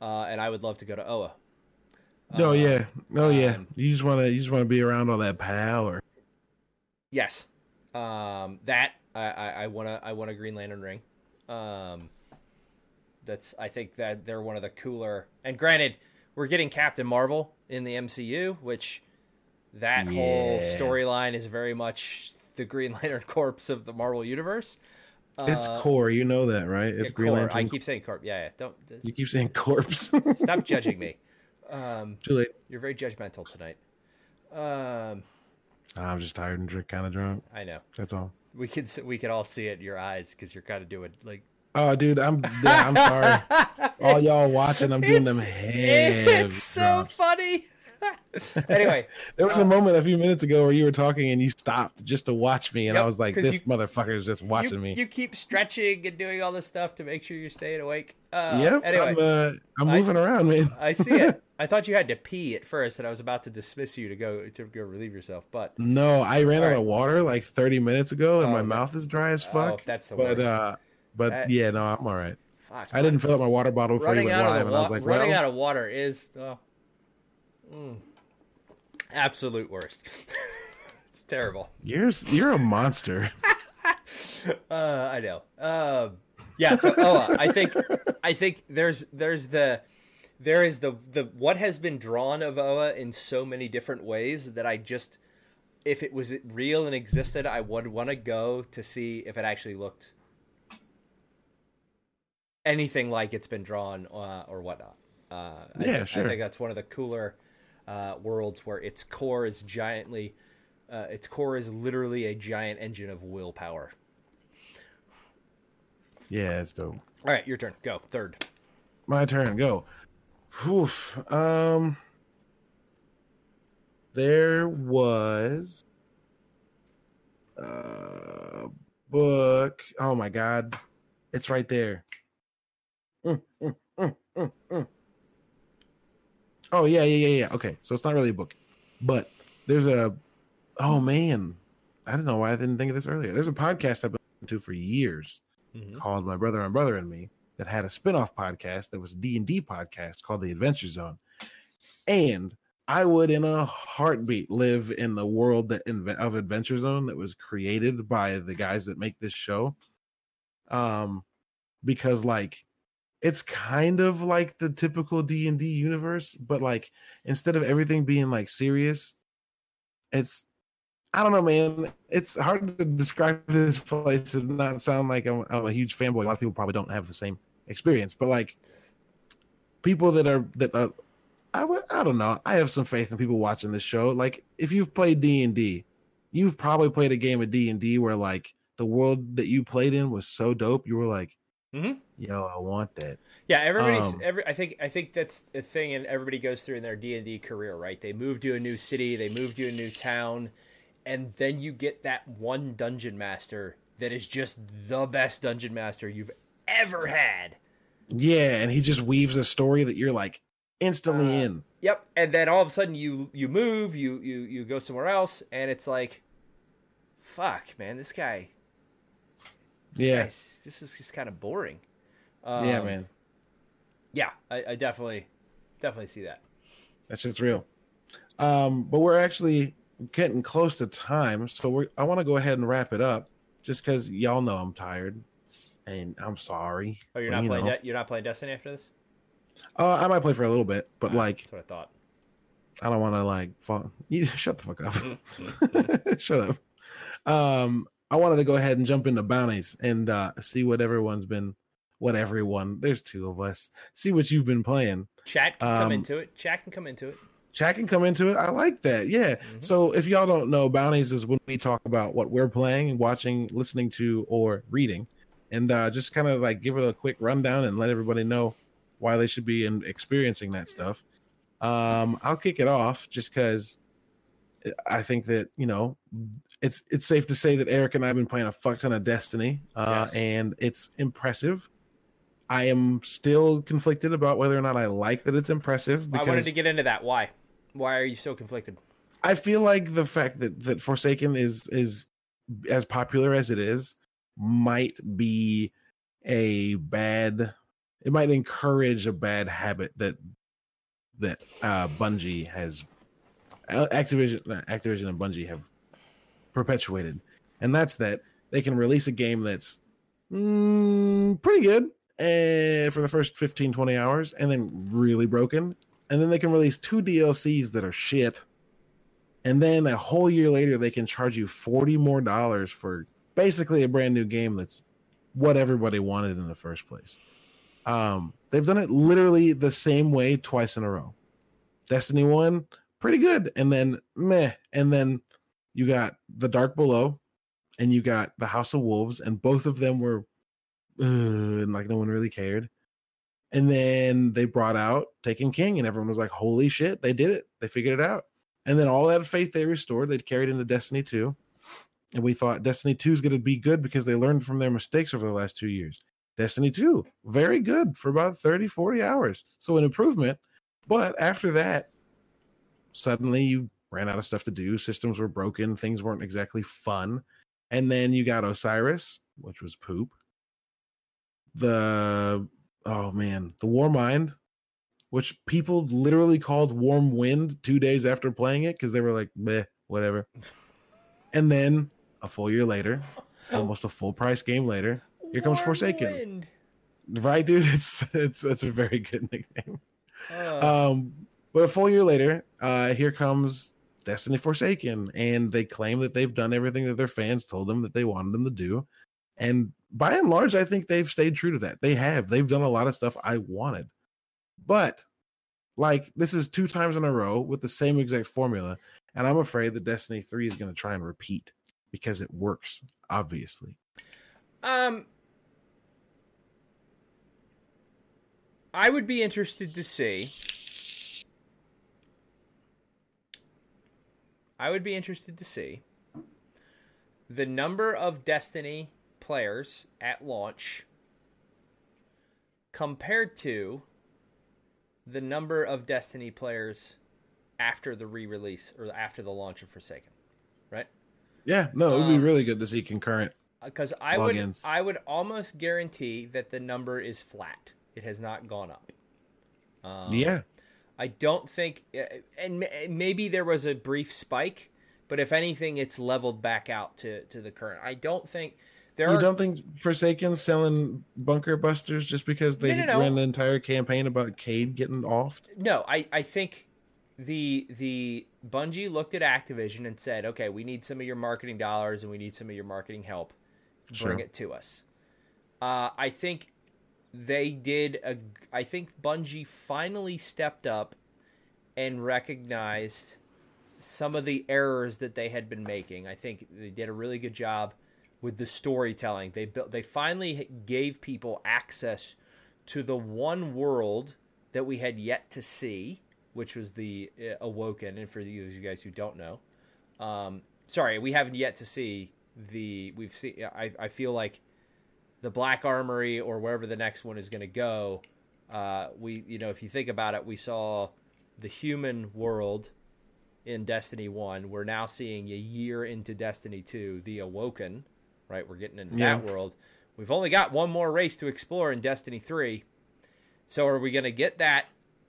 uh, and I would love to go to Oa. No, Uh, yeah, no, yeah. um, You just want to, you just want to be around all that power. Yes, um, that I, I, I want I want a Green Lantern ring. Um, that's I think that they're one of the cooler. And granted, we're getting Captain Marvel in the MCU, which that whole storyline is very much the Green Lantern Corps of the Marvel universe. It's Uh, core. You know that, right? It's yeah, Green Corps. Lantern. I keep saying Corp. Yeah, yeah. Don't You keep saying corpse. stop judging me. Um, Too late. you're very judgmental tonight. Um, I'm just tired and drink, kind of drunk. I know. That's all. We could we could all see it in your eyes because you're kind of doing like Oh, dude, I'm yeah, I'm sorry. All y'all watching, I'm doing them it's- heavy It's so drops. funny. anyway, There was a moment a few minutes ago where you were talking and you stopped just to watch me, and I was like, "This you- motherfucker is just watching you, me." you keep stretching and doing all this stuff to make sure you're staying awake. Uh, yep, Anyway, I'm uh, I'm moving around, man. I see it. I thought you had to pee at first, and I was about to dismiss you to go to go relieve yourself. But No, I ran out right. of water like 30 minutes ago, and Oh, my mouth is dry as oh, fuck. that's the but worst. uh, but That- yeah, no, I'm all right. Fuck, I didn't fill up my water bottle before you went out live, of and I was like, running well, out of water is oh, mm, absolute worst. it's terrible. you're you're a monster. Uh, I know. Um, yeah. So, oh, I think, I think there's there's the there is the the what has been drawn of Oa in so many different ways that I just if it was real and existed, I would want to go to see if it actually looked anything like it's been drawn uh, or whatnot. Uh, I, Yeah, thi- sure. I think that's one of the cooler uh, worlds where its core is giantly. Uh, its core is literally a giant engine of willpower. yeah, it's dope. All right, your turn. Go third. My turn. Go. Oof. Um. There was a book. Oh my god, it's right there. Mm, mm, mm, mm, mm. Oh yeah, yeah, yeah, yeah. Okay, so it's not really a book, but there's a. Oh man, I don't know why I didn't think of this earlier. There's a podcast I've been listening to for years called My Brother and Brother and Me that had a spin-off podcast that was a D&D podcast called The Adventure Zone. And I would in a heartbeat live in the world that of Adventure Zone that was created by the guys that make this show. Um because like it's kind of like the typical D&D universe, but like instead of everything being like serious, it's I don't know, man. It's hard to describe this place and not sound like I'm, I'm a huge fanboy. A lot of people probably don't have the same experience, but like people that are that are, I would I don't know. I have some faith in people watching this show. Like if you've played D and D, you've probably played a game of D and D where like the world that you played in was so dope. You were like, Mhm. "Yo, I want that." Yeah, everybody's Um, every. I think I think that's the thing, and everybody goes through in their D and D career, right? They move to a new city, they move to a new town, and then you get that one dungeon master that is just the best dungeon master you've ever had. Yeah, and he just weaves a story that you're like instantly Uh, in. Yep, and then all of a sudden you you move, you you you go somewhere else, and it's like, fuck, man, this guy, Yeah, guys, this is just kind of boring. yeah, Um, man. Yeah, I, I definitely definitely see that. That shit's real. Um, but we're actually getting close to time, so we're I want to go ahead and wrap it up, just because y'all know I'm tired, and I'm sorry. Oh, you're not you playing. De- you're not playing Destiny after this. Uh, I might play for a little bit, but Ah, like that's what I thought. I don't want to like fall. You shut the fuck up. shut up. Um, I wanted to go ahead and jump into bounties and uh see what everyone's been. What everyone? There's two of us. See what you've been playing. Chat can come Um, into it. Chat can come into it. Chat can come into it. I like that. Yeah. Mhm. So if y'all don't know, bounties is when we talk about what we're playing, and watching, listening to, or reading, and uh, just kind of like give it a quick rundown and let everybody know why they should be in experiencing that stuff. Um, I'll kick it off just because I think that you know it's it's safe to say that Eric and I have been playing a fuck ton of Destiny, uh, Yes. and it's impressive. I am still conflicted about whether or not I like that it's impressive I wanted to get into that. Why? Why are you so conflicted? I feel like the fact that that Forsaken is is as popular as it is might be a bad. It might encourage a bad habit that that uh Bungie has, uh, Activision, Activision and Bungie have perpetuated, and that's that they can release a game that's mm, pretty good and for the first 15 20 hours and then really broken. And then they can release two DLCs that are shit. And then a whole year later they can charge you 40 more dollars for basically a brand new game that's what everybody wanted in the first place. Um they've done it literally the same way twice in a row. Destiny 1 pretty good and then meh and then you got the dark below and you got the house of wolves and both of them were and like no one really cared and then they brought out Taken King, and everyone was like, "Holy shit, they did it! They figured it out." And then all that faith they restored, they carried into Destiny 2. And we thought Destiny 2 is going to be good because they learned from their mistakes over the last two years. Destiny 2, very good for about 30, 40 hours. So an improvement. But after that, suddenly you ran out of stuff to do. Systems were broken. Things weren't exactly fun. And then you got Osiris, which was poop. The oh man, the Warmind, which people literally called Warm Wind two days after playing it because they were like, meh, whatever. And then a full year later, almost a full price game later, Here comes Warm Forsaken. Wind. right, dude? It's it's it's a very good nickname. Uh, Um, but a full year later, uh, here comes Destiny Forsaken, and they claim that they've done everything that their fans told them that they wanted them to do. And by and large, I think they've stayed true to that. They have. They've done a lot of stuff I wanted. But like this is two times in a row with the same exact formula, and I'm afraid that Destiny 3 is going to try and repeat because it works, obviously. Um, I would be interested to see. I would be interested to see the number of Destiny players at launch compared to the number of Destiny players after the re-release or after the launch of Forsaken, right? Yeah, no, it would be Um, really good to see concurrent. because I would I would almost guarantee that the number is flat. It has not gone up. Um, yeah, I don't think, uh, and maybe there was a brief spike but if anything, it's leveled back out to to the current. I don't think there you are. don't think Forsaken selling bunker busters just because they No, no, no. ran the entire campaign about Cayde getting off? No, I I think the the Bungie looked at Activision and said, okay, we need some of your marketing dollars and we need some of your marketing help. Bring Sure. it to us. Uh, I think they did a. I think Bungie finally stepped up and recognized some of the errors that they had been making. I think they did a really good job with the storytelling. They built. They finally gave people access to the one world that we had yet to see, which was the uh, Awoken. And for you, you guys who don't know, um, sorry, we haven't yet to see the. We've seen. I I feel like the Black Armory or wherever the next one is going to go. Uh, we you know if you think about it, we saw the human world in Destiny One. We're now seeing a year into Destiny Two, the Awoken. Right, we're getting into Yeah. that world. We've only got one more race to explore in Destiny Three. So are we going to get that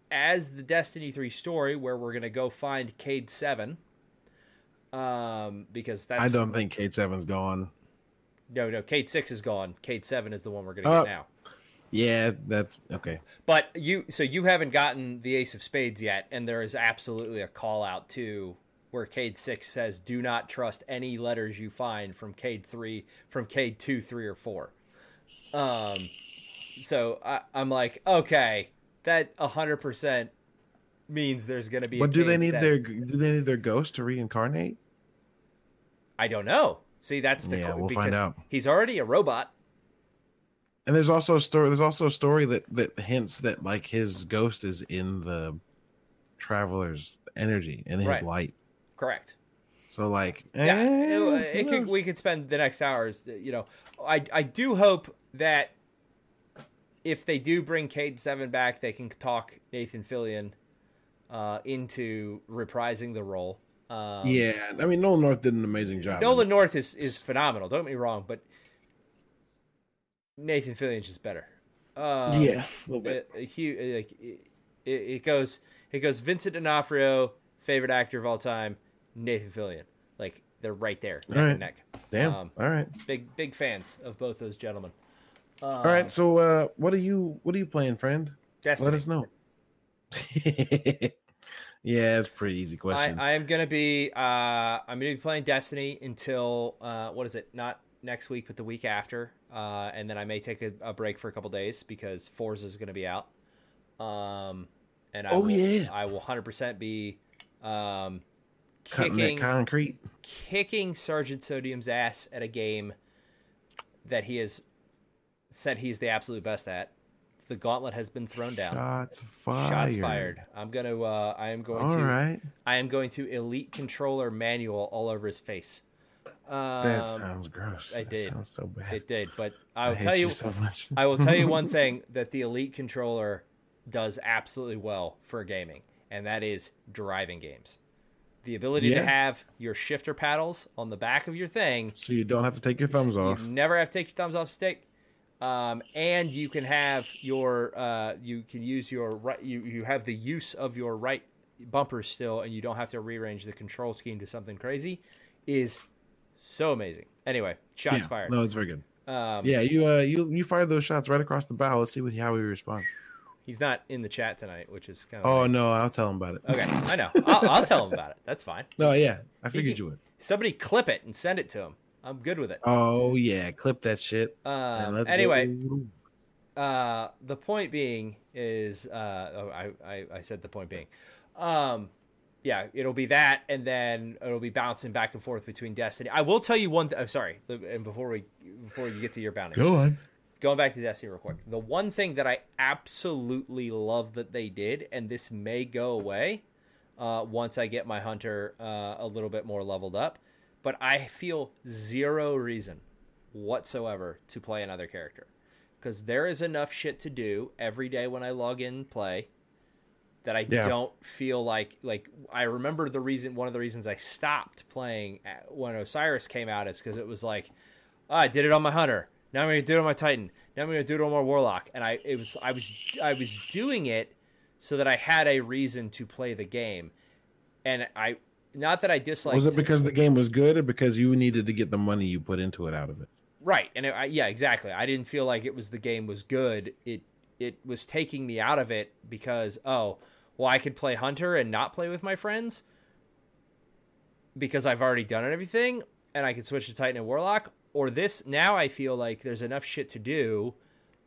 as the Destiny 3 story where we're going to go find Cayde 7? Um because that's I don't think Cayde Seven's gone. No, no, Cayde 6 is gone. Cayde 7 is the one we're going to Uh, get now. Yeah, that's okay. But you so you haven't gotten the Ace of Spades yet and there is absolutely a call out too where Cayde 6 says do not trust any letters you find from Cayde 3 from Cayde 2, 3 or 4. Um so I, I'm like, okay, that 100% means there's going to be a But do they need 7. their do they need their ghost to reincarnate? I don't know. See, that's the Yeah, we'll because find out. He's already a robot. And there's also a story. There's also a story that that hints that like his ghost is in the traveler's energy in his Right. light. Correct. So like, Yeah, eh, it, it could, we could spend the next hours. You know, I I do hope that if they do bring Cayde Seven back, they can talk Nathan Fillion uh, into reprising the role. Um, yeah, I mean Nolan North did an amazing job. Nolan North is is phenomenal. Don't get me wrong, but Nathan Fillion's just better. Um, yeah, a little bit. huge like it, it goes it goes Vincent D'Onofrio, favorite actor of all time, Nathan Fillion. Like they're right there, neck right. and neck. Damn. um, All right. Big big fans of both those gentlemen. Um, All right. So uh what are you what are you playing, friend? Destiny. Let us know. yeah, it's a pretty easy question. I am gonna be uh I'm gonna be playing Destiny until uh what is it? Not next week, but the week after. Uh, and then I may take a, a break for a couple days because Forza is gonna be out. Um, and I Oh, will, yeah. I will hundred percent be um Cutting that kicking concrete. kicking Sergeant Sodium's ass at a game that he has said he's the absolute best at. The gauntlet has been thrown down. Shots fired. Shots fired. I'm gonna. Uh, I am going All to. right. I am going to elite controller manual all over his face. Um, That sounds gross. I That did. Sounds so bad. It did, but I I will hate tell you. so much. I will tell you one thing that the elite controller does absolutely well for gaming, and that is driving games. The ability Yeah. to have your shifter paddles on the back of your thing So you don't have to take your thumbs off. You never have to take your thumbs off stick. Um, and you can have your uh, you can use your right you, you have the use of your right bumper still and you don't have to rearrange the control scheme to something crazy is so amazing. Anyway, shots Yeah. fired. No, it's very good. Um, Yeah, you uh you you fired those shots right across the bow. Let's see what how he responds. He's not in the chat tonight, which is kind of Oh no, I'll tell him about it. okay. I know. I'll, I'll tell him about it. That's fine. No, yeah, I figured can- you would. Somebody clip it and send it to him. I'm good with it. Oh yeah, clip that shit. Um, anyway, uh, the point being is, uh, oh, I, I, I said the point being, um, yeah, it'll be that, and then it'll be bouncing back and forth between Destiny. I will tell you one. Th- I'm sorry, and before we before you get to your bounty, go on. going back to Destiny real quick. The one thing that I absolutely love that they did, and this may go away uh, once I get my hunter uh, a little bit more leveled up, but I feel zero reason whatsoever to play another character. Because there is enough shit to do every day when I log in and play that I Yeah. don't feel like like I remember the reason one of the reasons I stopped playing when Osiris came out is because it was like oh, I did it on my hunter. Now I'm gonna do it on my Titan. Now I'm gonna do it on my Warlock. And I it was I was I was doing it so that I had a reason to play the game. And I not that I disliked. was it because the game was good or because you needed to get the money you put into it out of it? Right, and it, I, yeah, exactly. I didn't feel like it was the game was good. It it was taking me out of it because oh, well, I could play Hunter and not play with my friends because I've already done everything, and I could switch to Titan and Warlock. Or this now, I feel like there's enough shit to do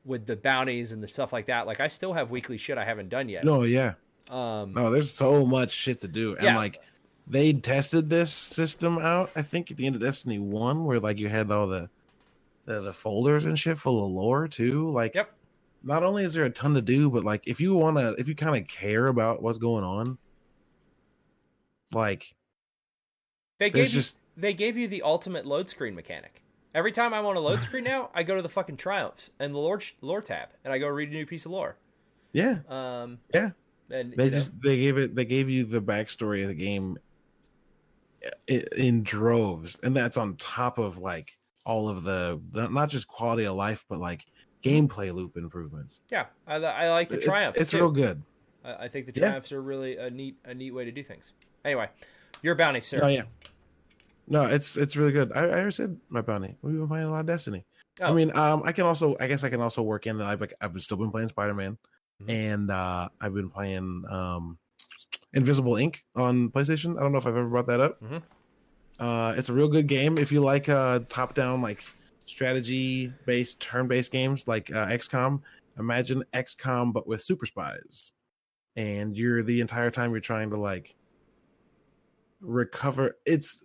with the bounties and the stuff like that. Like I still have weekly shit I haven't done yet. No, yeah, Um, no. There's so much shit to do, and Yeah. like they tested this system out. I think at the end of Destiny One, where like you had all the the, the folders and shit full of lore too. Like, Yep. Not only is there a ton to do, but like if you want to, if you kind of care about what's going on, like they gave you, just they gave you the ultimate load screen mechanic. Every time I want a load screen now, I go to the fucking triumphs and the lore lore tab, and I go read a new piece of lore. yeah, Um, yeah. and They you know, just they gave it they gave you the backstory of the game in droves, and that's on top of like all of the, the not just quality of life, but like gameplay loop improvements. yeah, I, I like the It- triumphs. it's too. real good. I, I think the Yeah. triumphs are really a neat a neat way to do things. Anyway, your bounty, sir. Oh yeah, no, it's it's really good. I, I already said my bounty. We've been playing a lot of Destiny. I Oh. mean, um, I can also, I guess, I can also work in. I've like, I've still been playing Spider Man, Mhm. and uh, I've been playing um, Invisible Inc. on PlayStation. I don't know if I've ever brought that up. Mhm. Uh, it's a real good game if you like uh, top down like strategy based turn based games like uh, XCOM. Imagine XCOM but with super spies, and you're the entire time you're trying to like recover. It's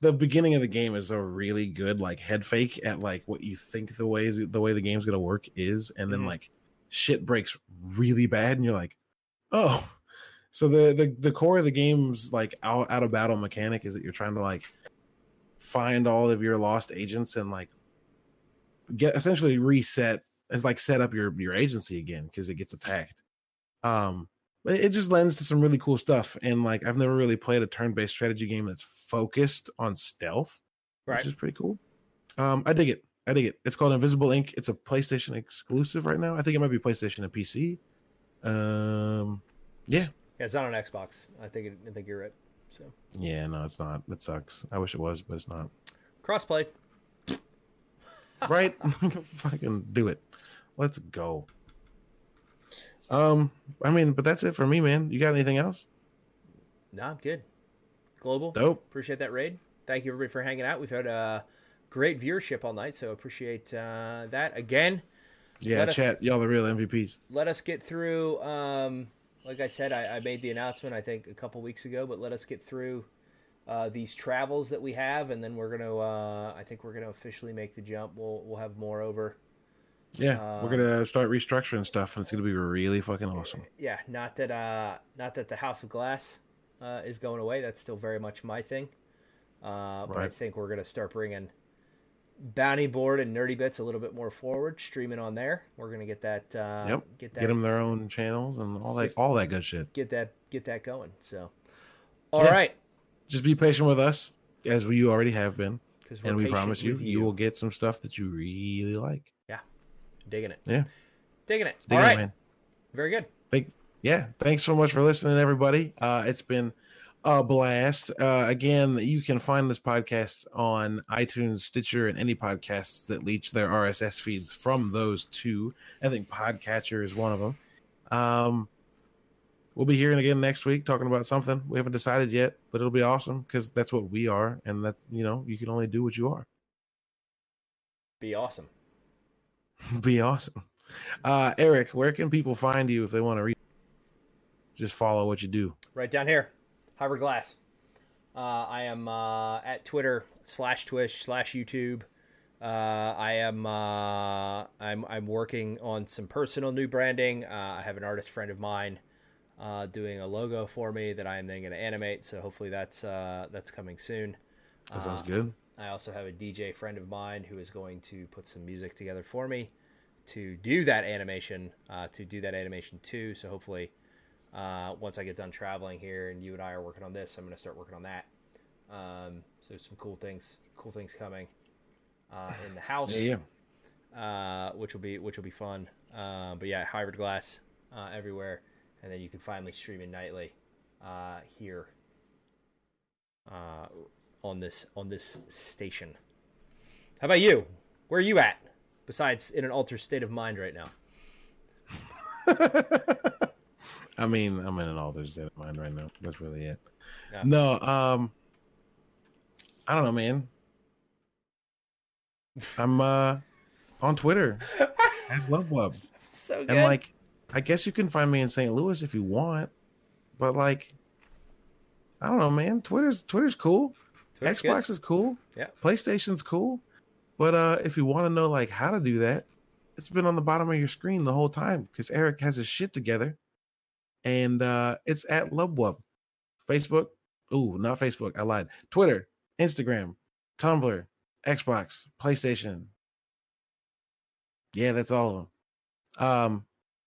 the beginning of the game is a really good like head fake at like what you think the ways the way the game's gonna work is, and then Mhm. like shit breaks really bad, and you're like, oh. So the the the core of the game's like out out of battle mechanic is that you're trying to like find all of your lost agents and like get essentially reset it's like set up your your agency again because it gets attacked. Um but it just lends to some really cool stuff. And like I've never really played a turn-based strategy game that's focused on stealth, right. which is pretty cool. Um, I dig it. I dig it. It's called Invisible Ink. It's a PlayStation exclusive right now. I think it might be PlayStation and PC. Um, yeah, Yeah, it's not on Xbox. I think it, I think you're right. So yeah. No, it's not. That sucks. I wish it was, but it's not. crossplay. Right? Fucking do it. Let's go. Um, I mean, but that's it for me, man. You got anything else? No, I'm good. Global. Dope. Appreciate that raid. Thank you everybody for hanging out. We've had a great viewership all night, so appreciate uh, that. Again, Yeah, Let us- chat. Y'all the real MVPs. let us get through. Um, like I said, I, I made the announcement I think a couple weeks ago, but let us get through uh, these travels that we have, and then we're gonna. Uh, I think we're gonna officially make the jump. We'll we'll have more over. Yeah, we're Um, gonna start restructuring stuff, and it's gonna be really fucking awesome. Yeah, not that uh, not that the House of Glass uh, is going away. That's still very much my thing. Uh, but I think we're gonna start bringing Bounty Board and Nerdy Bits a little bit more forward, streaming on there. We're gonna get that. Uh, Yep. Get that. Get them their own channels and all that, all that good shit. Get that. Get that going. So, all right. Yeah. Just be patient with us, as we you already have been, because and we promise you, you, will get some stuff that you really like. Yeah, digging it. Yeah. Digging it. Dig All it, man. Very good. Thank, yeah, thanks so much for listening, everybody. Uh, it's been a blast. Uh, again, you can find this podcast on iTunes, Stitcher, and any podcasts that leech their RSS feeds from those two. I think Podcatcher is one of them. Um, we'll be here again next week talking about something we haven't decided yet, but it'll be awesome because that's what we are, and that's you know you can only do what you are. Be awesome. be awesome. Uh, Eric, where can people find you if they want to read? Just follow what you do. Right down here, Hybrid Glass. Uh, I am uh, at Twitter slash Twitch slash YouTube. Uh, I am uh, I'm I'm working on some personal new branding. Uh, I have an artist friend of mine uh, doing a logo for me that I am then going to animate. So hopefully that's uh, that's coming soon. That sounds good. I also have a DJ friend of mine who is going to put some music together for me to do that animation, uh, to do that animation too. So hopefully, uh, once I get done traveling here and you and I are working on this, I'm going to start working on that. Um, so some cool things, cool things coming uh, in the house, Yeah, yeah. uh, which will be which will be fun. Uh, but yeah, hybrid glass uh, everywhere, and then you can finally stream it nightly uh, here uh, on this on this station. How about you? Where are you at? Besides, in an altered state of mind right now. I mean, I'm in an altered state of mind right now. That's really it. Yeah. No, um, I don't know, man. I'm uh on Twitter as Lovewub, So good. and like, I guess you can find me in St. Louis if you want, but like, I don't know, man. Twitter's Twitter's cool. Twitter's good. Xbox is cool. Yeah. PlayStation's cool. But uh if you want to know like how to do that, it's been on the bottom of your screen the whole time because Eric has his shit together. And uh it's at Lubwub. Facebook. Ooh, not Facebook. I lied. Twitter, Instagram, Tumblr, Xbox, PlayStation. Yeah, that's all of them. Um,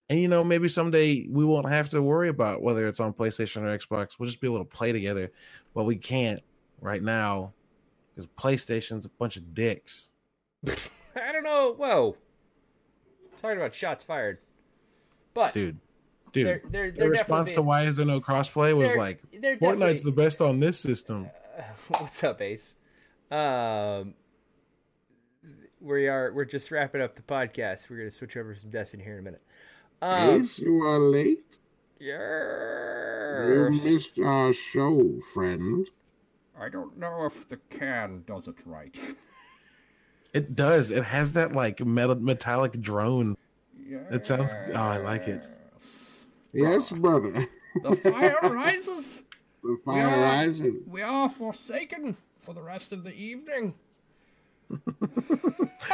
and you know, maybe someday we won't have to worry about whether it's on PlayStation or Xbox. We'll just be able to play together. But we can't right now because PlayStation's a bunch of dicks. I don't know. Whoa. Talking about shots fired. But Dude. Dude. they're, they're, Their they're response to why is there no crossplay was they're- like they're Fortnite's the best on this system. What's up, Ace? Um, we are we're just wrapping up the podcast. We're gonna switch over to some Destiny here in a minute. Um, Yes, you are late. Yeah, You missed our show, friend. I don't know if the can does it right. It does. It has that like metal metallic drone. It sounds oh, I like it. Yes, brother. The fire rises. The We fire are- rising. We are forsaken for the rest of the evening.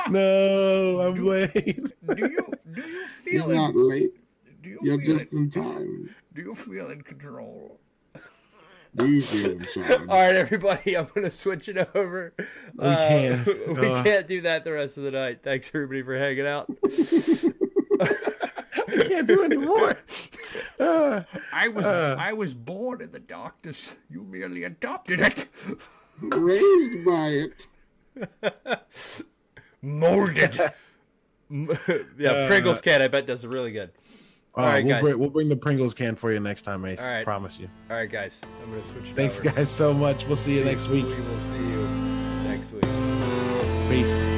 No, I'm late. Do you do you feel You're feel not late. do you You're feel just in, in time. do you feel in control? Do you feel in charge? All right, everybody, I'm gonna switch it over. We can't. we Uh. can't do that the rest of the night. Thanks everybody for hanging out. I can't do anymore. Uh, I was Uh. I was born in the darkness. You merely adopted it. Raised by it. Molded. yeah, Uh, Pringles can I bet does really good. uh, right, we'll, guys. bring, we'll bring the Pringles can for you next time, Ace. All right. Promise you. All right, guys, I'm gonna switch it Thanks, over. guys, so much. We'll see you next week. We will see you next week. Peace.